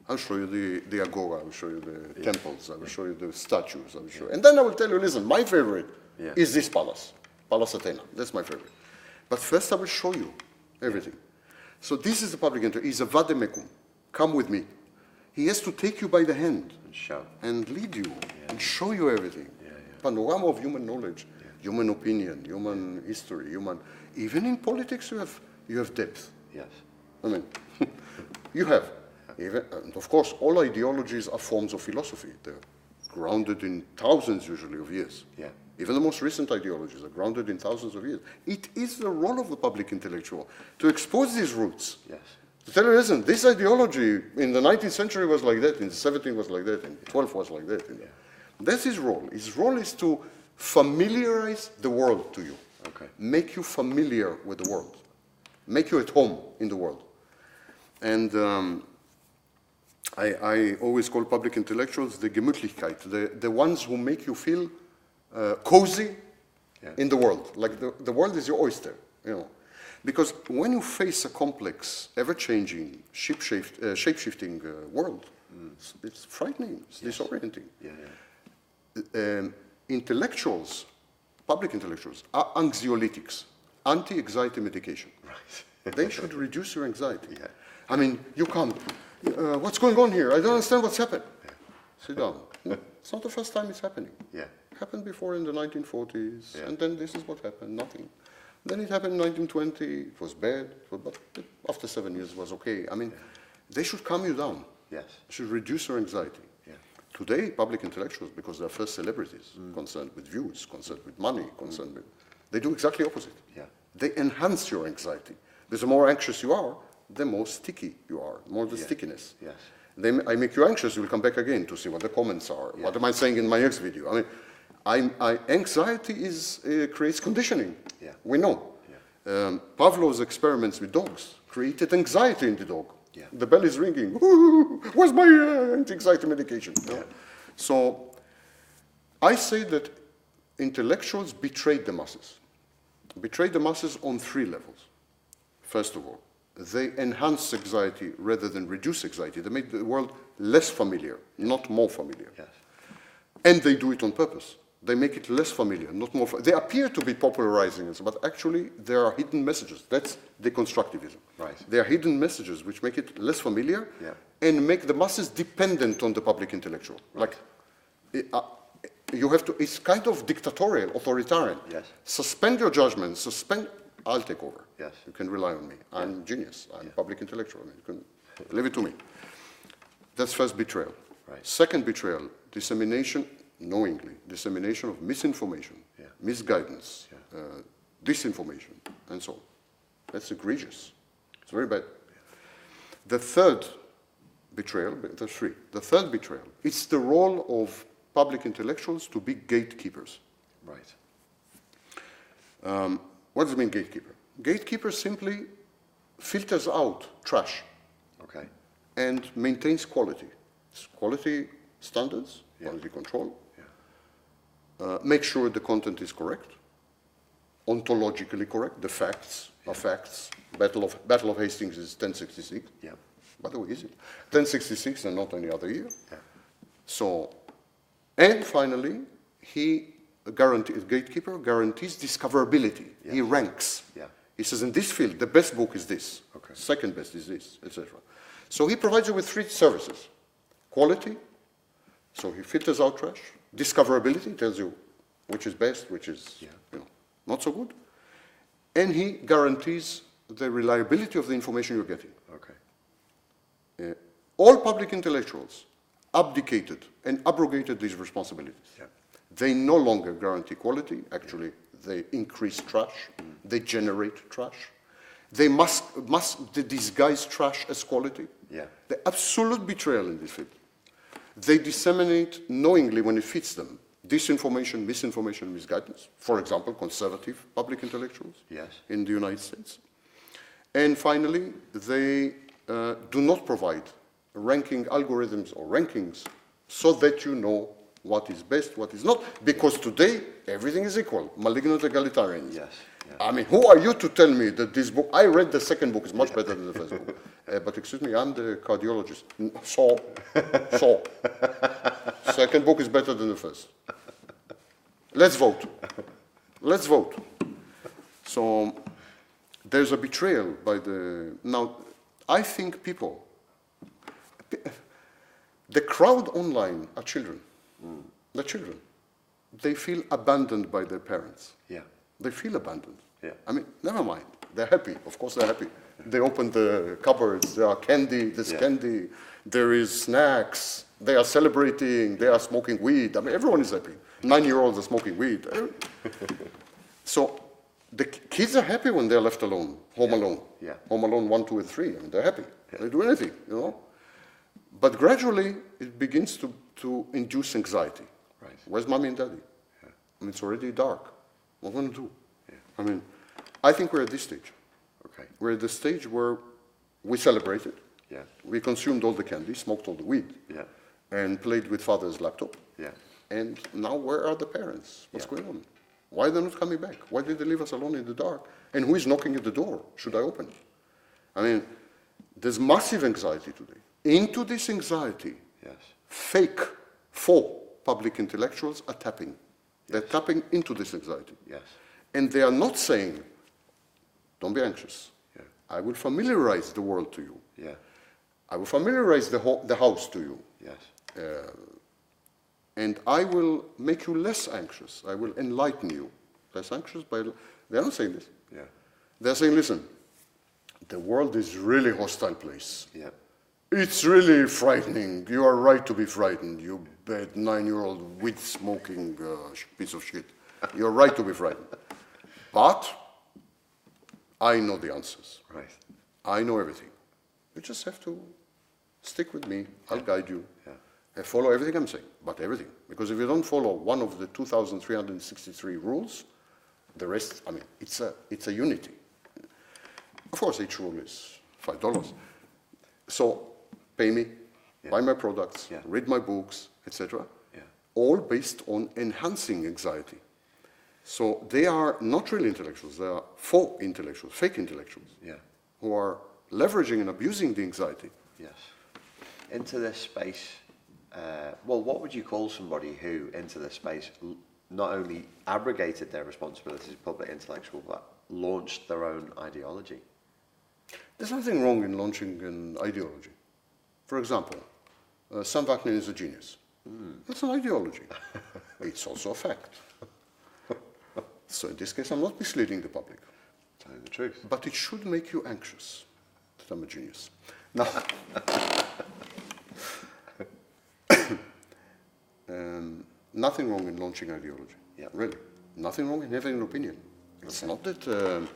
I'll show you the, the agora, I'll show you the temples, I will show you the statues, I will show you. And then I will tell you, listen, my favorite Yeah. is this palace, Pallas Athena. That's my favorite. But first I will show you everything. So this is the public entry. He's a vademecum. Come with me. He has to take you by the hand And show. and lead you and show you everything. Yeah, yeah. Panorama of human knowledge, human opinion, human history, human. Even in politics, you have you have depth. Yes. I mean, you have. Even, and of course, all ideologies are forms of philosophy. They're grounded in thousands, usually, of years. Yeah. Even the most recent ideologies are grounded in thousands of years. It is the role of the public intellectual to expose these roots. Yes. To tell you, listen, this ideology in the 19th century was like that, in the 17th was like that, in the 12th was like that. Yeah. That's his role. His role is to familiarize the world to you. Okay. Make you familiar with the world. Make you at home in the world. And um, I, I always call public intellectuals the Gemütlichkeit, the, the ones who make you feel uh, cozy Yeah. in the world. Like the, the world is your oyster, you know. Because when you face a complex, ever-changing, shape-shift, uh, shape-shifting uh, world, it's, it's frightening, it's disorienting. Yeah, yeah. Um, intellectuals, public intellectuals, are anxiolytics, anti-anxiety medication. Right. They should reduce your anxiety. Yeah. I mean, you come, uh, what's going on here? I don't understand what's happened. Sit down. It's not the first time it's happening. Yeah. Happened before in the 1940s, Yeah. and then this is what happened, nothing. Then it happened in 1920, it was bad, but after seven years it was okay. I mean, they should calm you down. Yes. Should reduce your anxiety. Yeah. Today, public intellectuals, because they're first celebrities, concerned with views, concerned with money, concerned with, they do exactly opposite. Yeah. They enhance your anxiety. Because the more anxious you are, the more sticky you are, more the Yeah. stickiness. Yes. They, I make you anxious, you will come back again to see what the comments are. What am I saying in my next video? I mean, I, I, anxiety is, uh, creates conditioning. Yeah. We know. Um, Pavlov's experiments with dogs created anxiety in the dog. Yeah. The bell is ringing. Where's my uh, anti-anxiety medication? No? Yeah. So I say that intellectuals betrayed the masses. Betrayed the masses on three levels. First of all, they enhance anxiety rather than reduce anxiety. They made the world less familiar, not more familiar. Yes. And they do it on purpose. They make it less familiar, not more. They appear to be popularizing it, but actually there are hidden messages. That's deconstructivism. Right. There are hidden messages which make it less familiar Yeah. and make the masses dependent on the public intellectual. Like, uh, you have to. It's kind of dictatorial, authoritarian. Yes. Suspend your judgment. Suspend. I'll take over. Yes. You can rely on me. I'm genius. I'm public intellectual. You can leave it to me. That's first betrayal. Right. Second betrayal, dissemination, knowingly, dissemination of misinformation, Yeah. misguidance, uh, disinformation, and so on. That's egregious. It's very bad. The third betrayal, there's three. The third betrayal, it's the role of public intellectuals to be gatekeepers. Right. What does it mean, gatekeeper? Gatekeeper simply filters out trash Okay. and maintains quality. It's quality standards, Yeah. quality control. Yeah. Uh, make sure the content is correct, ontologically correct. The facts are facts. Battle of Battle of Hastings is 1066. Yeah. By the way, is it 1066 and not any other year? Yeah. So, and finally, he guarantees, gatekeeper guarantees discoverability. He ranks. Yeah. He says, in this field, the best book is this. Okay. Second best is this, etc. So he provides you with three services. Quality, so he filters out trash. Discoverability, tells you which is best, which is Yeah. you know, not so good. And he guarantees the reliability of the information you're getting. Okay. Uh, all public intellectuals abdicated and abrogated these responsibilities. Yeah. They no longer guarantee quality, actually, they increase trash, they generate trash. They must, must disguise trash as quality. Yeah. The absolute betrayal in this field. They disseminate knowingly when it fits them disinformation, misinformation, misguidance. For example, conservative public intellectuals Yes. in the United States. And finally, they uh, do not provide ranking algorithms or rankings so that you know what is best, what is not, because today everything is equal, malignant egalitarian. Yes. I mean, who are you to tell me that this book, I read the second book, is much better than the first book. Uh, but excuse me, I'm the cardiologist. So, so, second book is better than the first. Let's vote. Let's vote. So there's a betrayal by the. Now, I think people, the crowd online are children. The children. They feel abandoned by their parents. Yeah. They feel abandoned. Yeah. I mean, never mind. They're happy. Of course, they're happy. They open the cupboards. There are candy. There's Yeah. candy. There is snacks. They are celebrating. They are smoking weed. I mean, everyone is happy. Nine-year-olds are smoking weed. so the kids are happy when they're left alone, home alone. Yeah. Home alone one, two, and three. I mean, they're happy. They do anything, you know. But gradually, it begins to, to induce anxiety. Right. Where's mommy and daddy? I mean, it's already dark. I going to do? I mean, I think we're at this stage. Okay. We're at the stage where we celebrated. Yeah. We consumed all the candy, smoked all the weed, Yeah. and played with father's laptop. Yeah. And now, where are the parents? What's Yeah. going on? Why are they not coming back? Why did they leave us alone in the dark? And who is knocking at the door? Should I open? I mean, there's massive anxiety today. Into this anxiety, Yes. fake, for public intellectuals are tapping. They're tapping into this anxiety. Yes. And they are not saying, don't be anxious. Yeah. I will familiarize the world to you. Yeah. I will familiarize the, ho- the house to you. Yes. Uh, and I will make you less anxious. I will enlighten you. Less anxious by. They're not saying this. Yeah. They're saying, listen, the world is really hostile place. Yeah. It's really frightening. You are right to be frightened, you bad nine-year-old weed smoking uh, piece of shit. You're right to be frightened. But I know the answers. Right. I know everything. You just have to stick with me. I'll guide you. Yeah. And follow everything I'm saying, but everything. Because if you don't follow one of the 2,363 rules, the rest, I mean, it's a, it's a unity. Of course, each rule is $5. So pay me, Yeah. buy my products, Yeah. read my books, etc. Yeah. All based on enhancing anxiety. So they are not real intellectuals, they are faux intellectuals, fake intellectuals, Yeah. who are leveraging and abusing the anxiety. Yes. Into this space, uh, well, what would you call somebody who, into this space, l- not only abrogated their responsibilities as public intellectual, but launched their own ideology? There's nothing wrong in launching an ideology. For example, uh, Sam Vaknin is a genius. That's an ideology. it's also a fact. so in this case, I'm not misleading the public. Telling the truth. But it should make you anxious that I'm a genius. Now, um, nothing wrong in launching ideology. Yeah. Really. Nothing wrong in having an opinion. It's not that um,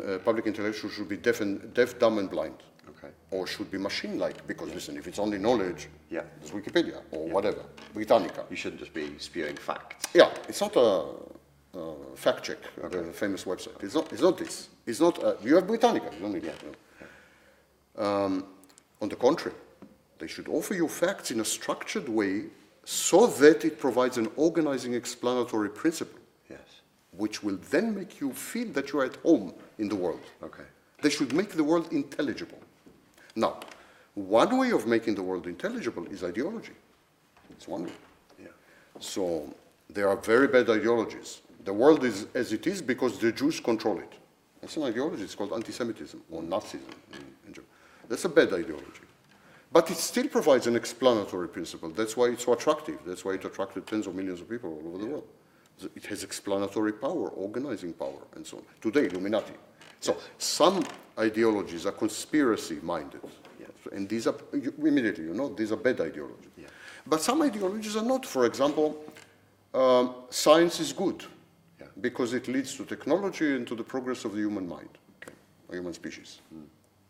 uh, public intellectuals should be deaf, and, deaf, dumb, and blind. Okay. Or should be machine-like, because listen, if it's only knowledge, Yeah. it's Wikipedia or whatever, Britannica. You shouldn't just be spewing facts. Yeah, it's not a, a fact check, the famous website. It's not, it's not this. It's not, uh, you have Britannica, you don't need it. no. Um, on the contrary, they should offer you facts in a structured way so that it provides an organizing explanatory principle, Yes. which will then make you feel that you're at home in the world. Okay. They should make the world intelligible. Now, one way of making the world intelligible is ideology. It's one way. Yeah. So there are very bad ideologies. The world is as it is because the Jews control it. That's an ideology. It's called anti-Semitism or Nazism in, German. That's a bad ideology. But it still provides an explanatory principle. That's why it's so attractive. That's why it attracted tens of millions of people all over the world. It has explanatory power, organizing power, and so on. Today, Illuminati. So some ideologies are conspiracy-minded. Yeah. And these are, you, immediately, you know, these are bad ideologies. Yeah. But some ideologies are not. For example, um, science is good Yeah. because it leads to technology and to the progress of the human mind, okay, human species.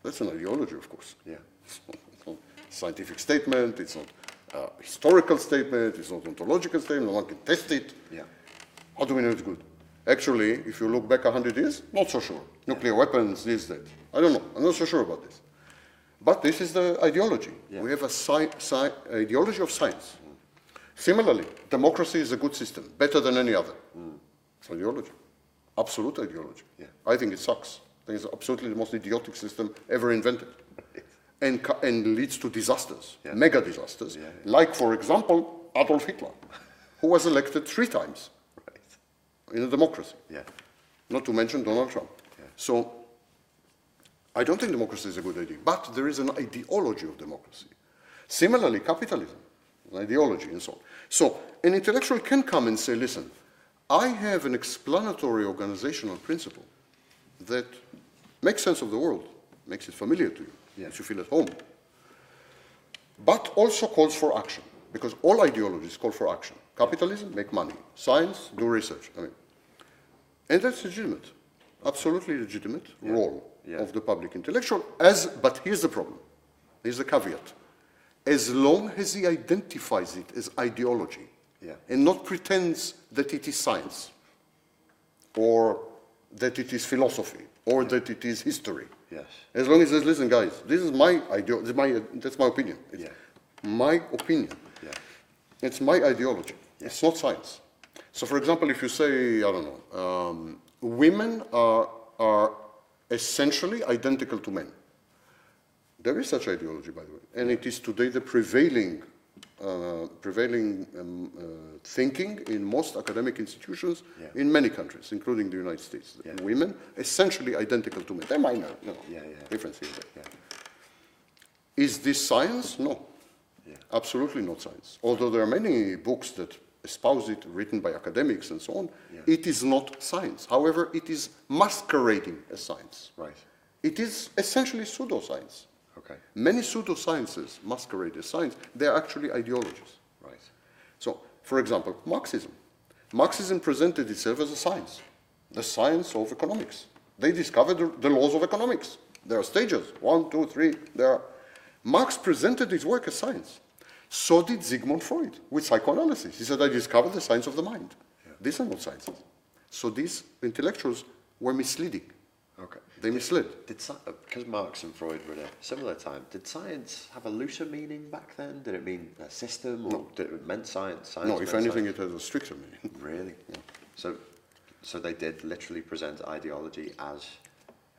That's an ideology, of course. Yeah. It's not, it's not a scientific statement, it's not a historical statement, it's not ontological statement, no one can test it. Yeah. How do we know it's good? Actually, if you look back 100 years, not so sure. Nuclear weapons, this, that. I don't know. I'm not so sure about this. But this is the ideology. Yeah. We have a sci- sci- ideology of science. Similarly, democracy is a good system, better than any other. It's ideology. Absolute ideology. Yeah. I think it sucks. I think it's absolutely the most idiotic system ever invented. And, ca- and leads to disasters, Yeah. mega disasters, like, for example, Adolf Hitler, who was elected three times. In a democracy, Yeah. not to mention Donald Trump. Yeah. So I don't think democracy is a good idea, but there is an ideology of democracy. Similarly, capitalism, an ideology and so on. So an intellectual can come and say, listen, I have an explanatory organizational principle that makes sense of the world, makes it familiar to you, Yeah. makes you feel at home, but also calls for action, because all ideologies call for action. Capitalism, make money. Science, do research. I mean, and that's legitimate, absolutely legitimate role Yeah. of the public intellectual. As, but here's the problem. Here's the caveat. As long as he identifies it as ideology Yeah. and not pretends that it is science or that it is philosophy or that it is history. Yes. As long as he says, listen, guys, this is my idea, this is my, that's my opinion. It's Yeah. my opinion. Yeah. It's my ideology. It's not science. So, for example, if you say, I don't know, um, women are, are essentially identical to men. There is such ideology, by the way, and it is today the prevailing, uh, prevailing um, uh, thinking in most academic institutions Yeah. in many countries, including the United States. Yeah. Women essentially identical to men. They're minor, you know, Yeah, yeah. difference Yeah. Is this science? No. Yeah. Absolutely not science. Although there are many books that espouse it, written by academics and so on, Yeah. it is not science. However, it is masquerading as science. Right. It is essentially pseudoscience. Okay. Many pseudosciences masquerade as science. They are actually ideologies. Right. So, for example, Marxism. Marxism presented itself as a science, the science of economics. They discovered the, laws of economics. There are stages, one, two, three. There are. Marx presented his work as science. So did Sigmund Freud with psychoanalysis. He said, I discovered the science of the mind. These are not sciences. So these intellectuals were misleading. Okay. They misled. Did because uh, Marx and Freud were at a similar time? Did science have a looser meaning back then? Did it mean a system, or did it meant science? science No, if anything, science? it has a stricter meaning. really. So, So they did literally present ideology as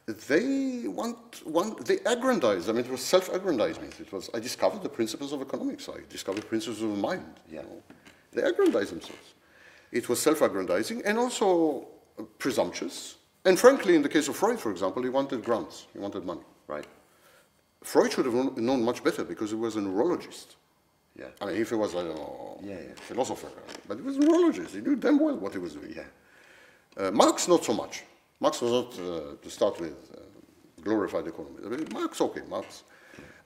They want, want, they aggrandize. I mean, it was self-aggrandizement. It was, I discovered the principles of economics. I discovered principles of mind. you Yeah. know. They aggrandize themselves. It was self-aggrandizing and also presumptuous. And frankly, in the case of Freud, for example, he wanted grants. He wanted money. right. Freud should have known, known much better because he was a neurologist. Yeah. I mean, if he was, I don't know, Yeah, yeah. philosopher, but he was a neurologist. He knew damn well what he was doing. Yeah. Uh, Marx, not so much. Marx was not, uh, to start with, uh, glorified economy. I mean, Marx, okay, Marx.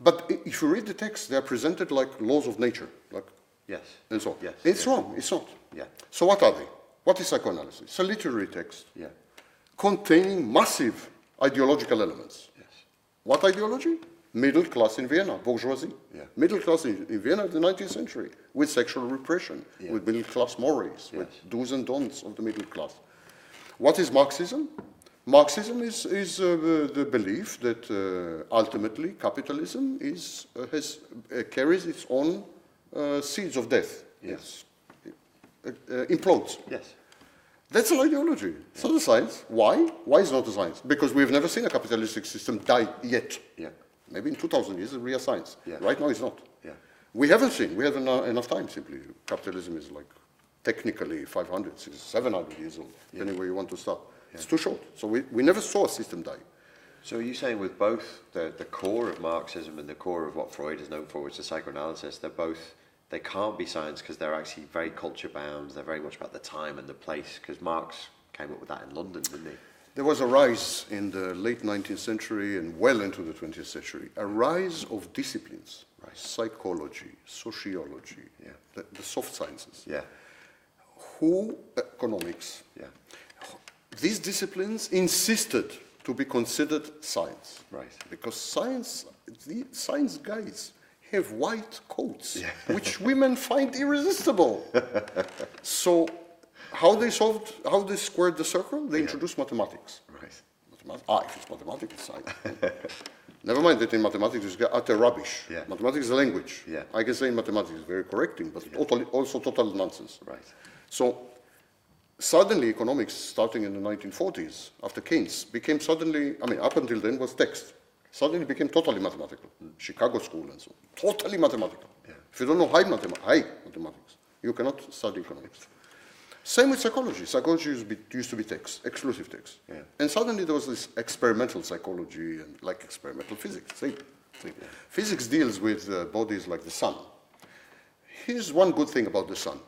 But if you read the text, they are presented like laws of nature, like, Yes. and so on. Yes. It's yeah. wrong, it's not. Yeah. So what are they? What is psychoanalysis? It's a literary text Yeah. containing massive ideological elements. Yes. What ideology? Middle class in Vienna, bourgeoisie. Yeah. Middle class in, in Vienna in the 19th century, with sexual repression, Yeah. with middle class mores, with do's and don'ts of the middle class. What is Marxism? Marxism is, is uh, the, belief that uh, ultimately capitalism is, uh, has, uh, carries its own uh, seeds of death. Yes. It's, uh, implodes. Yes. That's an ideology. It's not a science. Why? Why is it not a science? Because we've never seen a capitalistic system die yet. Yeah. Maybe in 2000 years be a science. Yeah. Right now it's not. Yeah. We haven't seen. We haven't enough time simply. Capitalism is like technically 500, 600, 700 years old, depending where you want to start. It's too short. So we, we never saw a system die. So are you saying with both the, the core of Marxism and the core of what Freud is known for, which is psychoanalysis, they're both, they can't be science because they're actually very culture bound, they're very much about the time and the place, because Marx came up with that in London, didn't he? There was a rise in the late 19th century and well into the 20th century, a rise of disciplines, Right. psychology, sociology, Yeah. the, the soft sciences, Yeah, who, economics, yeah, these disciplines insisted to be considered science. Right. Because science, the science guys have white coats, which women find irresistible. so, how they solved, how they squared the circle? They introduced mathematics. right. Mathemat- ah, if it's mathematics, it's science. Never mind that in mathematics it's utter rubbish. Yeah. Mathematics is a language. Yeah. I can say in mathematics is very correcting, but totally, also total nonsense. Right. So suddenly economics, starting in the 1940s, after Keynes, became suddenly, I mean, up until then was text. Suddenly became totally mathematical. Chicago School and so on. Totally mathematical. Yeah. If you don't know high, mathema- high mathematics, you cannot study economics. Same with psychology. Psychology used to be, used to be text, exclusive text. Yeah. And suddenly there was this experimental psychology and like experimental physics. Same. Same. Physics deals with uh, bodies like the sun. Here's one good thing about the sun.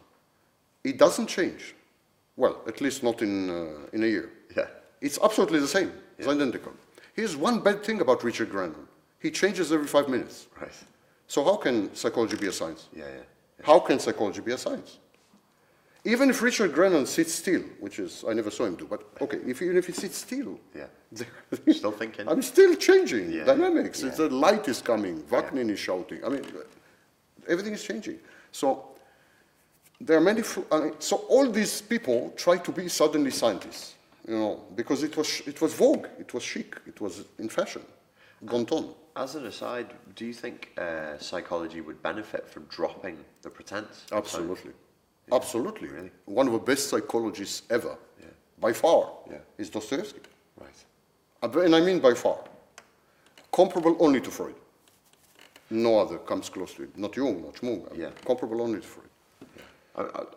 It doesn't change. Well, at least not in, uh, in a year. Yeah. It's absolutely the same. It's identical. Here's one bad thing about Richard Grannon. He changes every five minutes. Right. So how can psychology be a science? Yeah, yeah. How can psychology be a science? Even if Richard Grannon sits still, which is, I never saw him do, but okay, if, even if he sits still, Yeah. Still thinking. I'm still changing Yeah. dynamics. Yeah. It's, the light is coming, Wagner is shouting. I mean, everything is changing. So there are many. I mean, so all these people try to be suddenly scientists, you know, because it was it was vogue, it was chic, it was in fashion, bon ton. As an aside, do you think uh, psychology would benefit from dropping the pretense? Absolutely, absolutely. Really? One of the best psychologists ever, Yeah. by far, Yeah. is Dostoevsky. Right. Uh, And I mean by far. Comparable only to Freud. No other comes close to it. Not Jung, not Jung. Yeah. Comparable only to Freud.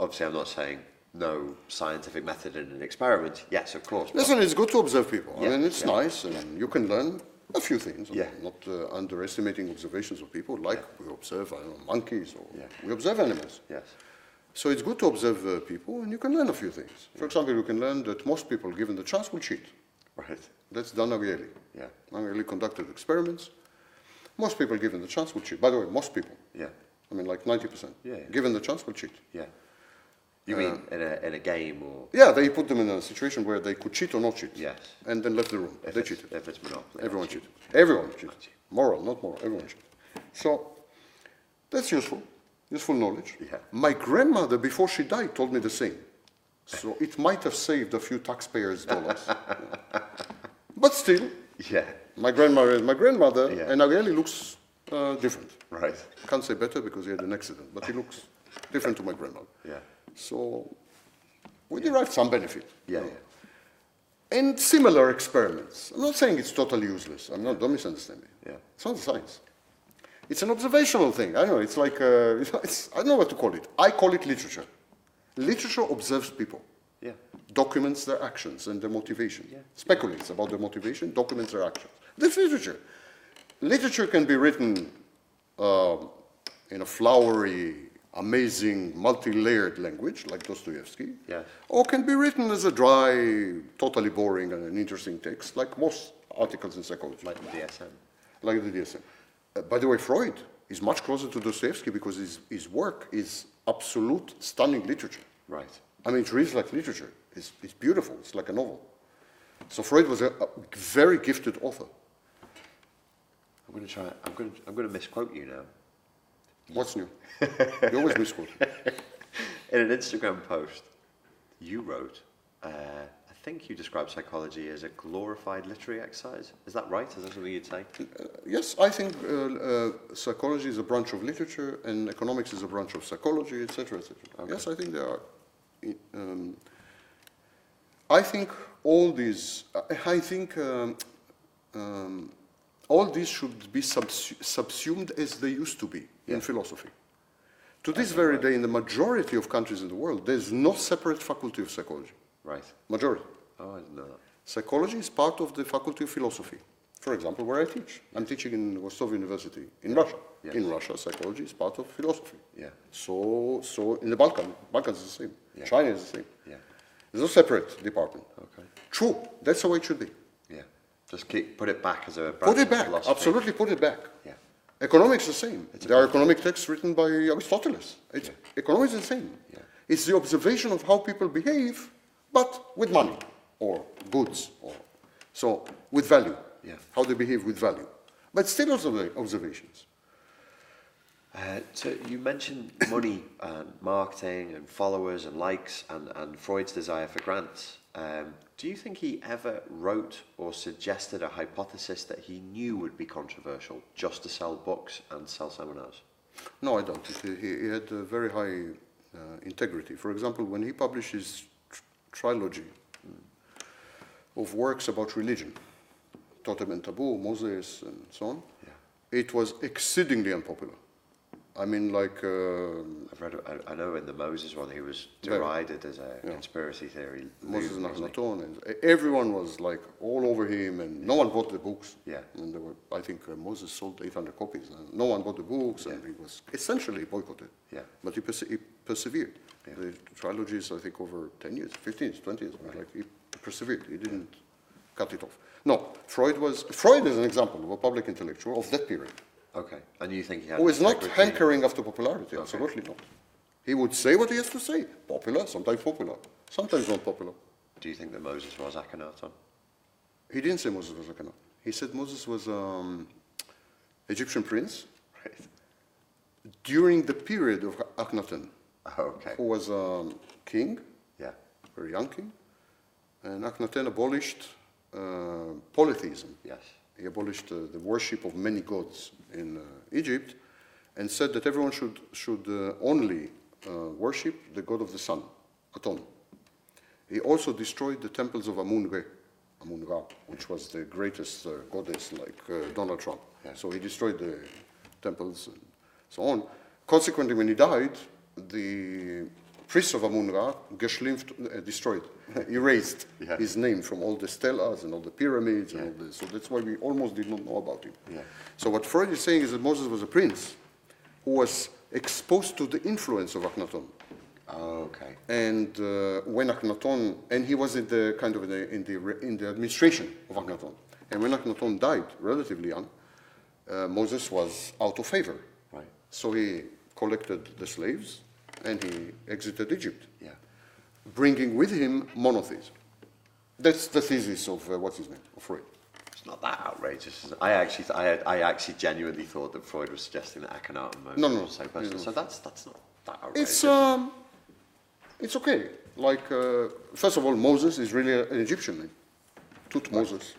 Obviously, I'm not saying no scientific method in an experiment. Yes, of course. Listen, it's good to observe people. Yeah, I mean, it's yeah, nice, and you can learn a few things. I'm Yeah. Not uh, underestimating observations of people, like we observe, I don't know, monkeys, or Yeah. we observe animals. Yes. So it's good to observe uh, people, and you can learn a few things. For example, you can learn that most people, given the chance, will cheat. Right. That's Dan Ariely. Yeah. Ariely conducted experiments. Most people, given the chance, will cheat. By the way, most people. Yeah. I mean, like 90%. Yeah, yeah. Given the chance, will cheat. Yeah. You mean uh, in a in a game or Yeah, they put them in a situation where they could cheat or not cheat. Yes. And then left the room. if they it's, cheated. if it's monopoly? Everyone cheated. Everyone cheated. Moral, not moral. Everyone cheated. So that's useful. Useful knowledge. Yeah. My grandmother, before she died, told me the same. So it might have saved a few taxpayers' dollars. but still, Yeah. my grandmother is my grandmother, Yeah. and Ariely looks uh, different. Right. Can't say better because he had an accident, but he looks different to my grandmother. Yeah. So We derived some benefit. Yeah, you know. yeah. And similar experiments. I'm not saying it's totally useless. I'm not, don't misunderstand me. Yeah. It's not science. It's an observational thing. I don't know. It's like, uh, it's, I don't know what to call it. I call it literature. Literature observes people, Yeah. documents their actions and their motivation, Yeah. speculates about their motivation, documents their actions. That's literature. Literature can be written um, in a flowery, amazing, multi-layered language like Dostoevsky, Yes. or can be written as a dry, totally boring and an interesting text like most articles in psychology Like the DSM. like the DSM. Uh, by the way, Freud is much closer to Dostoevsky because his, his work is absolute, stunning literature. Right. I mean, it reads like literature. It's, it's beautiful. It's like a novel. So Freud was a, a very gifted author. I'm going to try. I'm going. To, I'm going to misquote you now. What's new? you always misquote. In an Instagram post, you wrote. Uh, I think you described psychology as a glorified literary exercise. Is that right? Is that something you'd say? Uh, yes, I think uh, uh, psychology is a branch of literature and economics is a branch of psychology, etc., etc. Okay. Yes, I think they are. Um, I think all these. I- I think um, um, all these should be subsu- subsumed as they used to be Yeah. in philosophy. To this very day, in the majority of countries in the world, there is no separate faculty of psychology. Right. Majority. Oh, I didn't know that. Psychology is part of the faculty of philosophy. For example, where I teach. I'm teaching in Rostov University in Russia. Yes. In Russia, psychology is part of philosophy. Yeah. So, so in the Balkan, Balkans is the same. Yeah. China is the same. Yeah. There's no separate department. Okay. True, that's how it should be. Just keep put it back as a Put it back, philosophy. absolutely put it back. Yeah. Economics is the same. There are economic texts written by Aristoteles. It's, Economics is the same. Yeah. It's the observation of how people behave, but with money or goods, or so with value. Yeah. How they behave with value, but still observa- observations. Uh, so you mentioned money and marketing and followers and likes and, and Freud's desire for grants. Um, do you think he ever wrote or suggested a hypothesis that he knew would be controversial just to sell books and sell seminars? No, I don't. He, he had a very high uh, integrity. For example, when he published his tr- trilogy of works about religion, Totem and Taboo, Moses, and so on, Yeah. it was exceedingly unpopular. I mean, like, uh, I've read. I, I know in the Moses one he was derided as a Yeah. conspiracy theory. Moses loon, wasn't he? Nachnaton, everyone was like all over him, and no one bought the books. Yeah. And there were, I think uh, Moses sold 800 copies, and no one bought the books, and he was essentially boycotted. Yeah. But he, perse- he persevered. Yeah. The is, I think, over 10 years, 15 years, 20 years, like he persevered. He didn't cut it off. No, Freud was, Freud is an example of a public intellectual of that period, Okay, and you think he had who is not integrity? hankering after popularity, absolutely not. He would say what he has to say, popular, sometimes popular, sometimes not popular. Do you think that Moses was Akhenaton? He didn't say Moses was Akhenaten. He said Moses was um, Egyptian prince Right. during the period of Akhenaten, Oh, okay. who was um, king, Yeah. very young king, and Akhenaten abolished uh, polytheism. Yes. He abolished uh, the worship of many gods in uh, Egypt and said that everyone should, should uh, only uh, worship the god of the sun, Aton. He also destroyed the temples of Amun-Re, Amun-Ra, which was the greatest uh, goddess like uh, Donald Trump. Yeah. So he destroyed the temples and so on. Consequently, when he died, the priests of Amun-Ra, geschlimpft, uh, destroyed, erased Yeah. his name from all the stelas and all the pyramids Yeah. and all this. So that's why we almost did not know about him. Yeah. So what Freud is saying is that Moses was a prince who was exposed to the influence of Akhenaton. Oh, okay. And uh, when Akhenaton, and he was in the kind of in the, in the, re- in the administration of Akhenaton. And when Akhenaton died, relatively young, uh, Moses was out of favor. Right. So he collected the slaves and he exited Egypt, Yeah. bringing with him monotheism. That's the thesis of uh, what's his name, of Freud. It's not that outrageous. is it? I actually, I, had, I actually genuinely thought that Freud was suggesting that Akhenaten No, no, were the same person. no. So that's that's not that outrageous. It's um, it's okay. Like uh, first of all, Moses is really an Egyptian name. Tut Moses.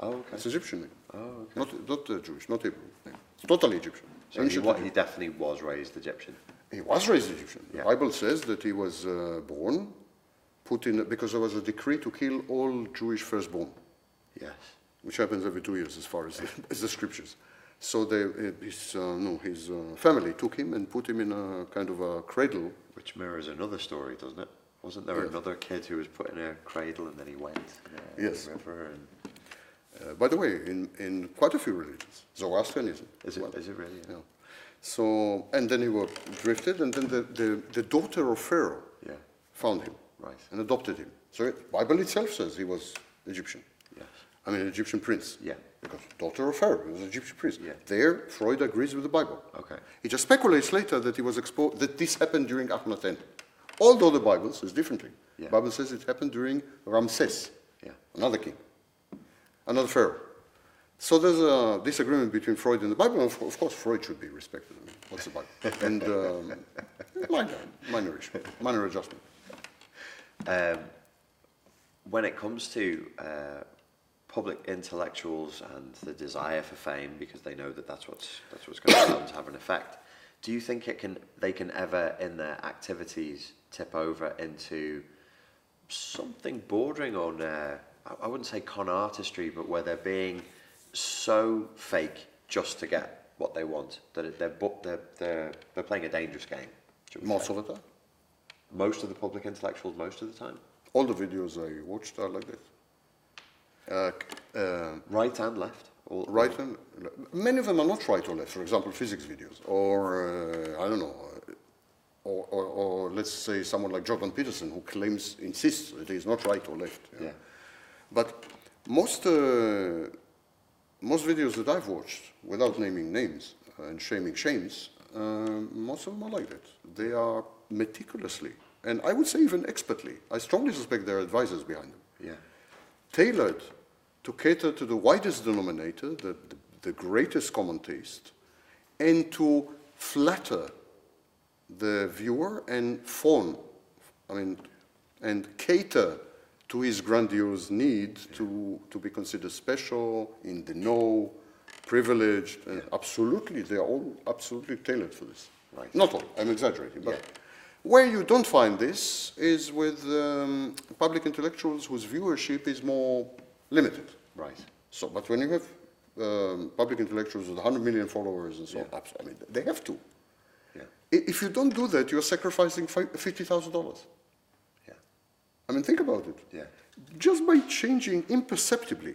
oh, okay. It's Egyptian name. Oh, okay. Not not uh, Jewish, not Hebrew. Name. It's totally Egyptian. So he, Egyptian. he definitely was raised Egyptian. He was raised Egyptian. Yeah. The Bible says that he was uh, born put in, because there was a decree to kill all Jewish firstborn, Yes. which happens every two years as far as, as the scriptures. So they, uh, his, uh, no, his uh, family took him and put him in a kind of a cradle. Which mirrors another story, doesn't it? Wasn't there Yes. another kid who was put in a cradle and then he went uh, Yes. in the river? And Uh, by the way, in, in quite a few religions, Zoroastrianism. is it? well. Is it really? Yeah. So, and then he was drifted, and then the, the, the daughter of Pharaoh Yeah. found him Right. and adopted him. So it, Bible itself says he was Egyptian. Yes. I mean, an Egyptian prince. Yeah. Because daughter of Pharaoh, he was an Egyptian prince. Yeah. There, Freud agrees with the Bible. Okay. He just speculates later that he was exposed, that this happened during Akhenaten. Although the Bible says differently. Yeah. The Bible says it happened during Ramses, Yeah. another king, another pharaoh. So there's a disagreement between Freud and the Bible. Of of course, Freud should be respected. What's the Bible? And um, minor, minor issue, minor adjustment. Um, when it comes to uh, public intellectuals and the desire for fame, because they know that that's what's that's what's going to have an effect. Do you think it can they can ever in their activities tip over into something bordering on uh, I- I wouldn't say con artistry, but where they're being so fake just to get what they want that they're they're they're, they're playing a dangerous game. Most say. of the time. most of the public intellectuals, most of the time, All the videos I watched are like this. Uh, c- uh, right and left. All, right and many of them are not right or left. For example, physics videos, or uh, I don't know, uh, or, or, or let's say someone like Jordan Peterson who claims insists that he's not right or left. you know. Yeah. But most uh, most videos that I've watched, without naming names and shaming shames, um, most of them are like that. They are meticulously, and I would say even expertly. I strongly suspect there are advisors behind them Yeah. tailored to cater to the widest denominator, the, the, the greatest common taste, and to flatter the viewer and fawn, I mean, and cater to his grandiose need to, to be considered special, in the know, privileged, and absolutely, they are all absolutely tailored for this. Right. Not all, I'm exaggerating, but Yeah. where you don't find this is with um, public intellectuals whose viewership is more limited. Right. So, but when you have um, public intellectuals with 100 million followers and so on, abs- I mean, they have to. Yeah. I- If you don't do that, you're sacrificing fi- $50,000. Yeah. I mean, think about it. Yeah. Just by changing imperceptibly,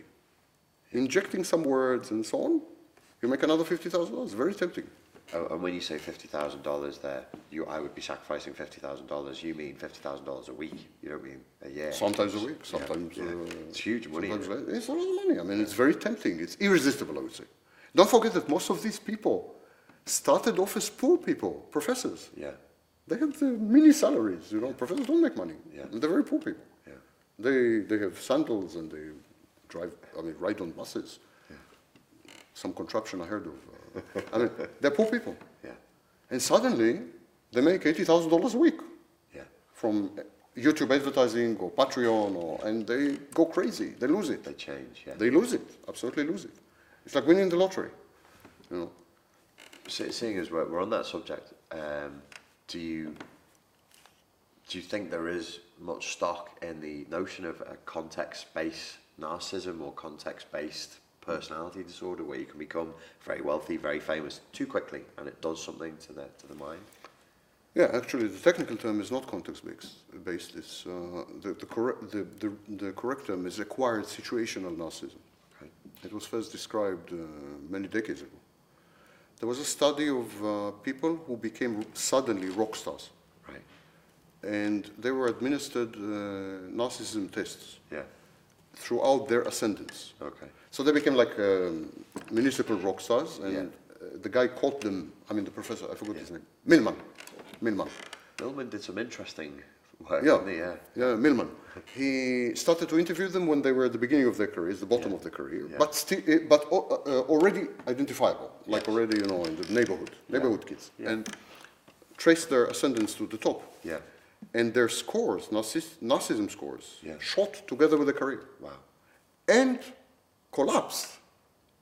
injecting some words and so on, you make another $50,000. Very tempting. Oh, and when you say fifty thousand dollars, there, you, I would be sacrificing fifty thousand dollars. You mean fifty thousand dollars a week? You don't mean a year? Sometimes a week, sometimes. yeah. Uh, It's huge money, sometimes. It's a lot of money. I mean, it's very tempting. It's irresistible, I would say. Don't forget that most of these people started off as poor people, professors. Yeah. They have the mini salaries. You know, professors don't make money. Yeah. And they're very poor people. Yeah. They they have sandals and they drive. I mean, ride on buses. Some contraption I heard of. Uh, I mean, they're poor people. Yeah. And suddenly, they make eighty thousand dollars a week Yeah. from YouTube advertising or Patreon, or, and they go crazy. They lose it. They change. Yeah. They lose it. Absolutely lose it. It's like winning the lottery. You know. Se- Seeing as we're, we're on that subject, um, do you do you think there is much stock in the notion of a context-based narcissism or context-based personality disorder, where you can become very wealthy, very famous too quickly, and it does something to the to the mind? Yeah, actually, the technical term is not context-based. Based. It's uh, the the correct the, the the correct term is acquired situational narcissism. It was first described uh, many decades ago. There was a study of uh, people who became suddenly rock stars, Right. and they were administered uh, narcissism tests Yeah. throughout their ascendance. Okay. So they became like um, municipal rock stars, and uh, the guy caught them. I mean, the professor, I forgot his name, Millman. Milman. Millman did some interesting work. Yeah, didn't he? yeah. yeah, Millman. He started to interview them when they were at the beginning of their careers, the bottom Yeah. of their career, Yeah. but still, uh, but uh, uh, already identifiable, like already you know in the neighborhood, neighborhood kids, and traced their ascendance to the top. Yeah. And their scores, narciss- narcissism scores, Yeah. shot together with the career, Wow. and collapsed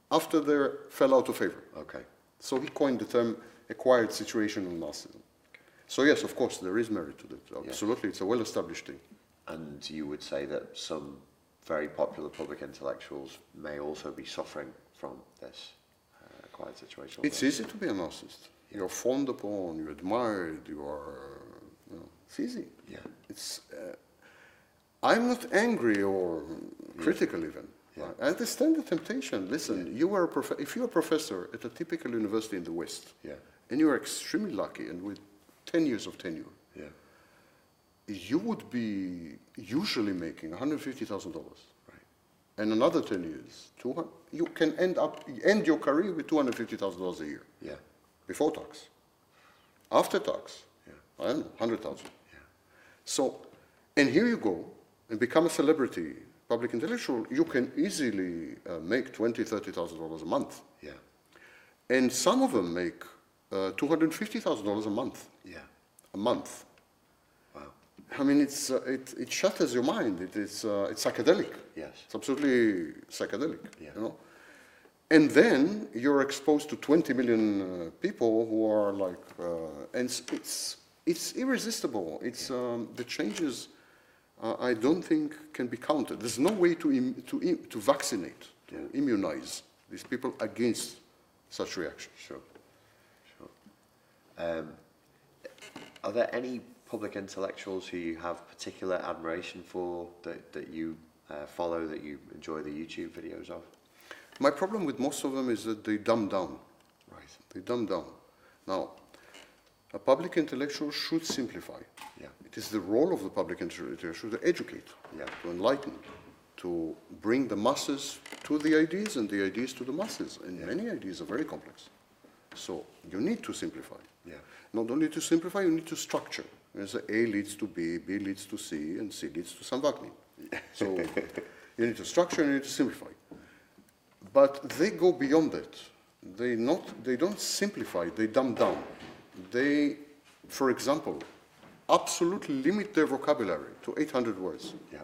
after they fell out of favor. Okay. So he coined the term acquired situational narcissism. So yes, of course, there is merit to that. Absolutely, it's a well-established thing. and you would say that some very popular public intellectuals may also be suffering from this uh, quiet situation. It's easy to be a narcissist. You're fond upon, you're admired, you are, you know, it's easy. Yeah. It's, uh, I'm not angry or critical even. Yeah. I understand the temptation. Listen, you are a prof- if you're a professor at a typical university in the West, Yeah. and you are extremely lucky and with 10 years of tenure, Yeah. you would be usually making $150,000. Right. And another 10 years, 200, you can end up end your career with $250,000 a year Yeah. before tax. After tax, Yeah. I don't know, 100,000. Yeah. So, and here you go and become a celebrity, public intellectual, you can easily uh, make $20,000, $30,000 a month. Yeah. And some of them make uh, $250,000 a month, Yeah. a month. Wow. I mean, it's, uh, it, it shatters your mind. It is, uh, it's psychedelic. Yes. It's absolutely psychedelic, Yeah. you know. And then you're exposed to 20 million uh, people who are like, uh, and it's, it's, it's irresistible. It's, um, the changes, uh, I don't think can be counted. There's no way to, Im- to, Im- to vaccinate, to Yeah. immunize these people against such reactions. Sure. Um, are there any public intellectuals who you have particular admiration for that, that you uh, follow, that you enjoy the YouTube videos of? My problem with most of them is that they dumb down. Right. They dumb down. Now, a public intellectual should simplify. Yeah. It is the role of the public intellectual to educate, Yeah. to enlighten, to bring the masses to the ideas and the ideas to the masses. And Yeah. many ideas are very complex. So you need to simplify. Yeah. Not only to simplify, you need to structure. As A leads to B, B leads to C, and C leads to Sam Vaknin. So you need to structure and you need to simplify. But they go beyond that. They, not, they don't simplify, they dumb down. They, for example, absolutely limit their vocabulary to 800 words. Yeah.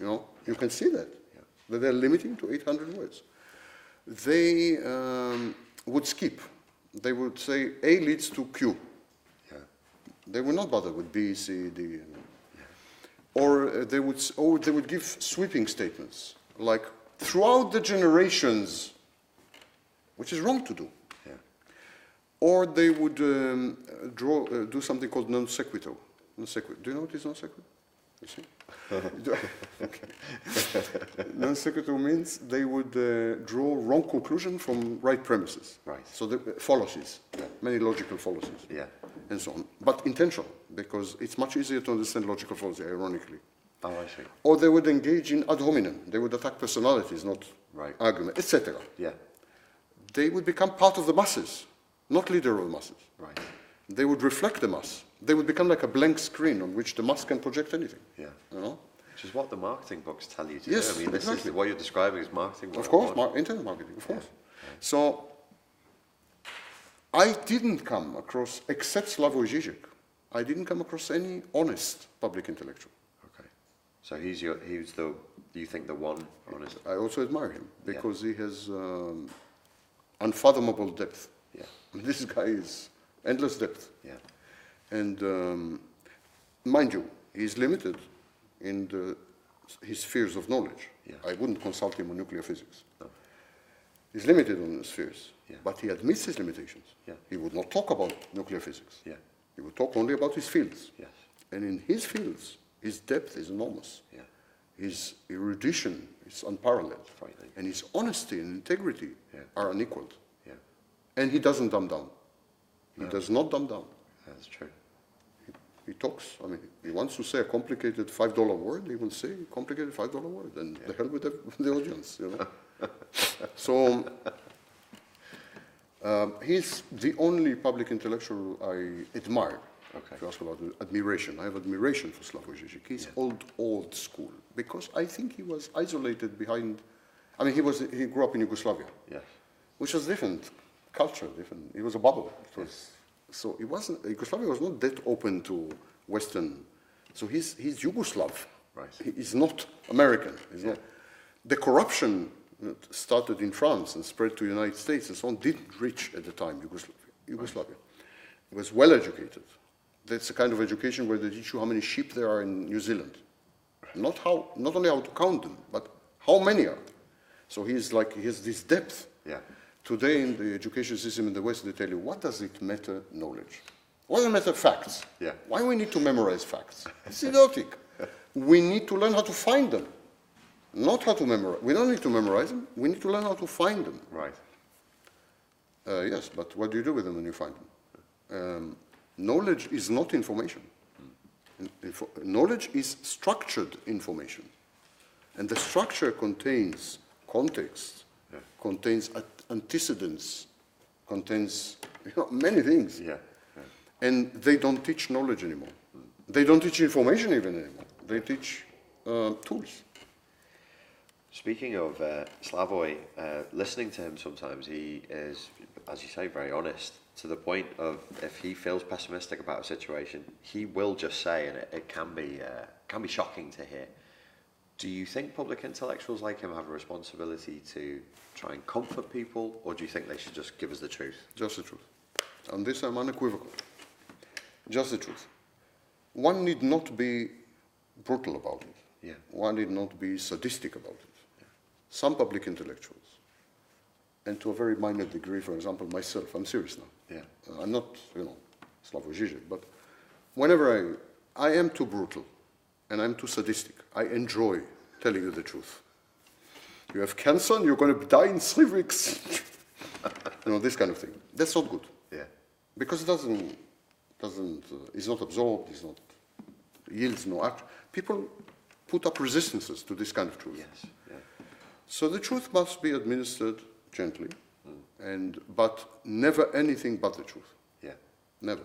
You know, you can see that, Yeah. that they're limiting to 800 words. They um, would skip. They would say A leads to Q. Yeah. They would not bother with B, C, D. and- Or uh, they would, or they would give sweeping statements like throughout the generations, which is wrong to do. Yeah. Or they would um, draw, uh, do something called non sequitur. Non sequitur. Do you know what is non sequitur? You see? Do- okay. non sequitur means they would uh, draw wrong conclusion from right premises. Right. So the uh, fallacies, many logical fallacies, Yeah. and so on. But intentional, because it's much easier to understand logical fallacy, ironically. Oh, I see. Or they would engage in ad hominem. They would attack personalities, not Right. argument, etc. Yeah. They would become part of the masses, not leader of the masses. Right. They would reflect the mass. They would become like a blank screen on which the mass can project anything. Yeah. You know? Which is what the marketing books tell you to Yes, do. I mean, this exactly. is what you're describing is marketing. Of course, mar- internet marketing, of course. So I didn't come across, except Slavoj Žižek, I didn't come across any honest public intellectual. Okay. So he's your, he's the, do you think the one honest? I also admire him Yeah. because he has um, unfathomable depth. Yeah. This guy is endless depth. Yeah. And um, mind you, he's limited in the, his spheres of knowledge. Yeah. I wouldn't consult him on nuclear physics. No. He's limited on his spheres, Yeah. but he admits his limitations. Yeah. He would not talk about nuclear physics. Yeah. He would talk only about his fields. Yes. And in his fields, his depth is enormous. Yeah. His erudition is unparalleled. Frightening. And his honesty and integrity Yeah. are unequaled. Yeah. And he doesn't dumb down. He No. does not dumb down. That's true. He talks, I mean, he wants to say a complicated $5 word, he will say a complicated $5 word, and the hell with the, with the audience, you know. so, um, he's the only public intellectual I admire. Okay. If you ask about admiration, I have admiration for Slavoj Žižek. He's old, old school, because I think he was isolated behind, I mean, he, was, he grew up in Yugoslavia Yes. which was different culture, different. It was a bubble. It was so it wasn't Yugoslavia was not that open to Western. So he's he's Yugoslav. Right. He is not American. He's not. The corruption that started in France and spread to the United States and so on didn't reach at the time Yugoslavia. Yugoslavia. It was well educated. That's the kind of education where they teach you how many sheep there are in New Zealand. Not how, not only how to count them, but how many are. So he's like, he has this depth. Yeah. Today in the education system in the West, they tell you, what does it matter knowledge? What does it matter facts? Yeah. Why we need to memorize facts? It's idiotic. we need to learn how to find them. Not how to memorize. We don't need to memorize them. We need to learn how to find them. Right. Uh, yes, but what do you do with them when you find them? Um, knowledge is not information. Info- knowledge is structured information. And the structure contains context, contains a- antecedents, contains you know, many things. Yeah. yeah. And they don't teach knowledge anymore. They don't teach information even anymore. They teach uh, tools. Speaking of uh, Slavoj, uh, listening to him sometimes, he is, as you say, very honest to the point of if he feels pessimistic about a situation, he will just say, and it, it can be uh, can be shocking to hear. Do you think public intellectuals like him have a responsibility to try and comfort people, or do you think they should just give us the truth? Just the truth. On this, I'm unequivocal. Just the truth. One need not be brutal about it. Yeah. One need not be sadistic about it. Some public intellectuals, and to a very minor degree, for example, myself, I'm serious now. Yeah. Uh, I'm not, you know, Slavoj Žižek, but whenever I, I am too brutal and I'm too sadistic, I enjoy telling you the truth. You have cancer and you're going to die in three weeks. you know, this kind of thing. That's not good Yeah. because it doesn't, doesn't, uh, it's not absorbed, it's not, yields no action. People put up resistances to this kind of truth. Yes. Yeah. So the truth must be administered gently, and, but never anything but the truth. Yeah. Never.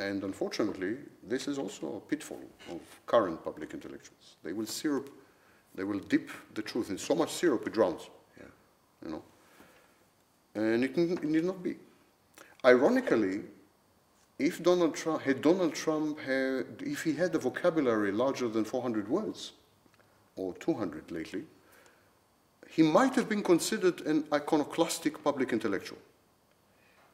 And unfortunately, this is also a pitfall of current public intellectuals. They will syrup, they will dip the truth in so much syrup it drowns, Yeah. you know. And it, it need not be. Ironically, if Donald Trump had Donald Trump had, if he had a vocabulary larger than 400 words, or 200 lately, he might have been considered an iconoclastic public intellectual.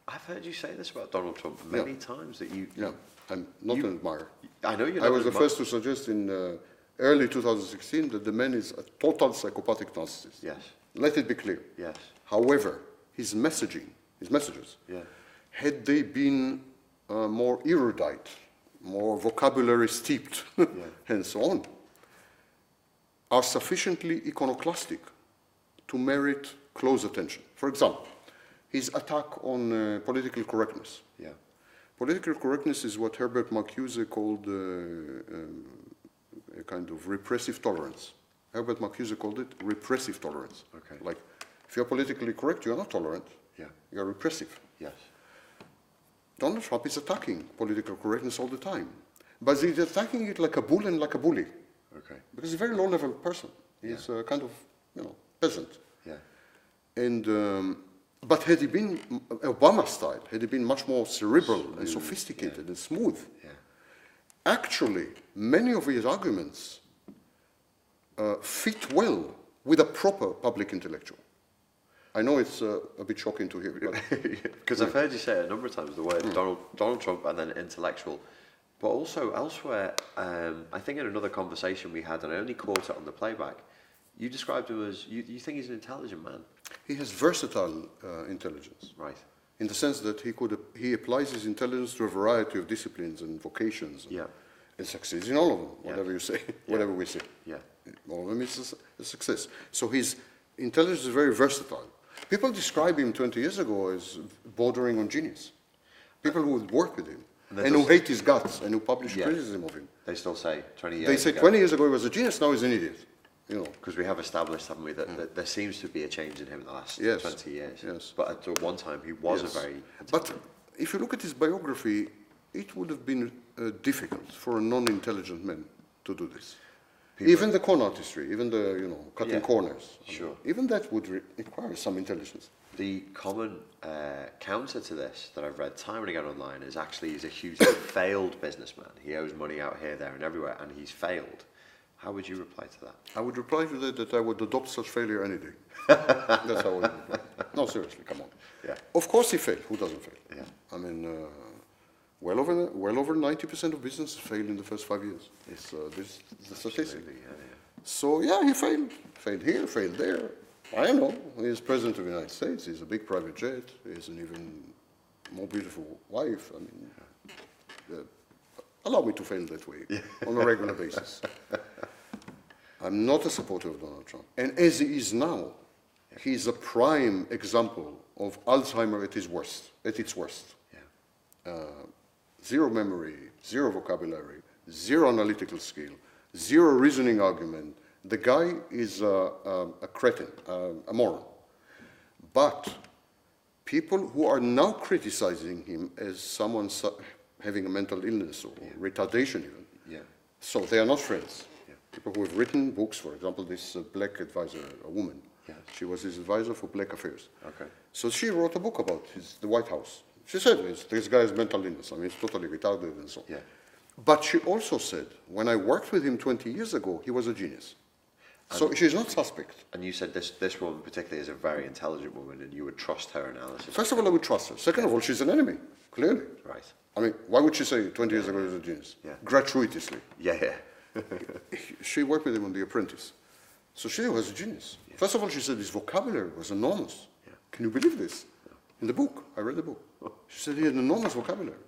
I've heard you say this about Donald Trump many times that you. Yeah, I'm not You- an admirer. I know you're. I was the first to suggest in uh, early 2016 that the man is a total psychopathic narcissist. Yes. Let it be clear. Yes. However, his messaging, his messages, Yeah. had they been uh, more erudite, more vocabulary steeped, and so on, are sufficiently iconoclastic to merit close attention. For example, his attack on uh, political correctness. Yeah. Political correctness is what Herbert Marcuse called uh, um, a kind of repressive tolerance. Herbert Marcuse called it repressive tolerance. Okay. Like, if you're politically correct, you're not tolerant. Yeah. You're repressive. Yes. Donald Trump is attacking political correctness all the time. But he's attacking it like a bull and like a bully. Okay. Because he's a very low-level person. He's a kind of, you know, peasant. Yeah. And, um, but had he been Obama style, had he been much more cerebral and sophisticated and smooth, Yeah. actually, many of his arguments uh, fit well with a proper public intellectual. I know it's uh, a bit shocking to hear, Because I've heard you say it a number of times the word Donald Donald Trump and then intellectual, but also elsewhere. Um, I think in another conversation we had, and I only caught it on the playback. You described him as you, you think he's an intelligent man, he has versatile uh, intelligence right? in the sense that he could he applies his intelligence to a variety of disciplines and vocations. And, Yeah. and succeeds in all of them, Yeah. whatever you say, whatever we say. Yeah. All of them is a a success. So his intelligence is very versatile. People describe him 20 years ago as bordering on genius. People who would work with him And and who hate his guts and who publish Yeah. criticism of him. They still say twenty years. They say 20 years ago he was a genius, now he's an idiot. You know, because we have established, haven't we, that, that there seems to be a change in him in the last Yes. twenty years. Yes. But at one time he was Yes. a very. But if you look at his biography, it would have been uh, difficult for a non-intelligent man to do this. People- even the corn artistry, even the, you know, cutting Yeah. corners. Sure. Even that would re- require some intelligence. The common uh, counter to this that I've read time and again online is actually he's a hugely failed businessman. He owes money out here, there, and everywhere, and he's failed. How would you reply to that? I would reply to that that I would adopt such failure any day. That's how I would reply. No, seriously, come on. Yeah. Of course he failed. Who doesn't fail? Yeah. I mean, uh, Well over, well over 90% of businesses fail in the first five years. It's, uh, this the statistic. Absolutely, yeah, yeah. So yeah, he failed. Failed here, failed there. I don't know. He's president of the United States. He's a big private jet. He has an even more beautiful wife. I mean, uh, allow me to fail that way on a regular basis. I'm not a supporter of Donald Trump. And as he is now, he's a prime example of Alzheimer at its worst. At its worst. yeah. Uh, zero memory, zero vocabulary, zero analytical skill, zero reasoning argument. The guy is a, a, a cretin, a, a moron. But people who are now criticizing him as someone su- having a mental illness or retardation even, Yeah. so they are not friends. People who have written books, for example, this uh, black advisor, a woman, Yes. she was his advisor for black affairs. Okay. So she wrote a book about his, the White House. She said this guy is mental illness. I mean, he's totally retarded and so on. Yeah. But she also said, when I worked with him 20 years ago, he was a genius. So she's not suspect. And you said this, this woman particularly is a very intelligent woman and you would trust her analysis. First of all, I would trust her. Second of all, she's an enemy, clearly. Right. I mean, why would she say 20 years ago he was a genius? Yeah. Gratuitously. Yeah, yeah. She worked with him on The Apprentice. So she was a genius. First of all, she said his vocabulary was enormous. Yeah. Can you believe this? In the book, I read the book. She said he had an enormous vocabulary.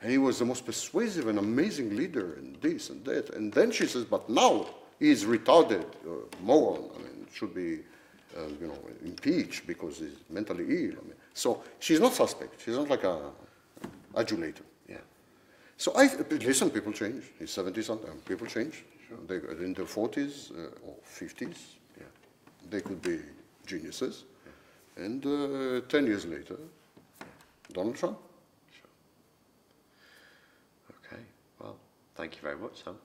And he was the most persuasive and amazing leader, and this and that. And then she says, but now he is retarded, uh, moron. I mean, should be, uh, you know, impeached because he's mentally ill. I mean, so she's not suspect. She's not like a adulator. Yeah. So I listen. People change. Seventy something. People change. They in their forties uh, or fifties. Yeah. They could be geniuses. And uh, ten years later, Donald Trump. Okay. Well, thank you very much, Sam.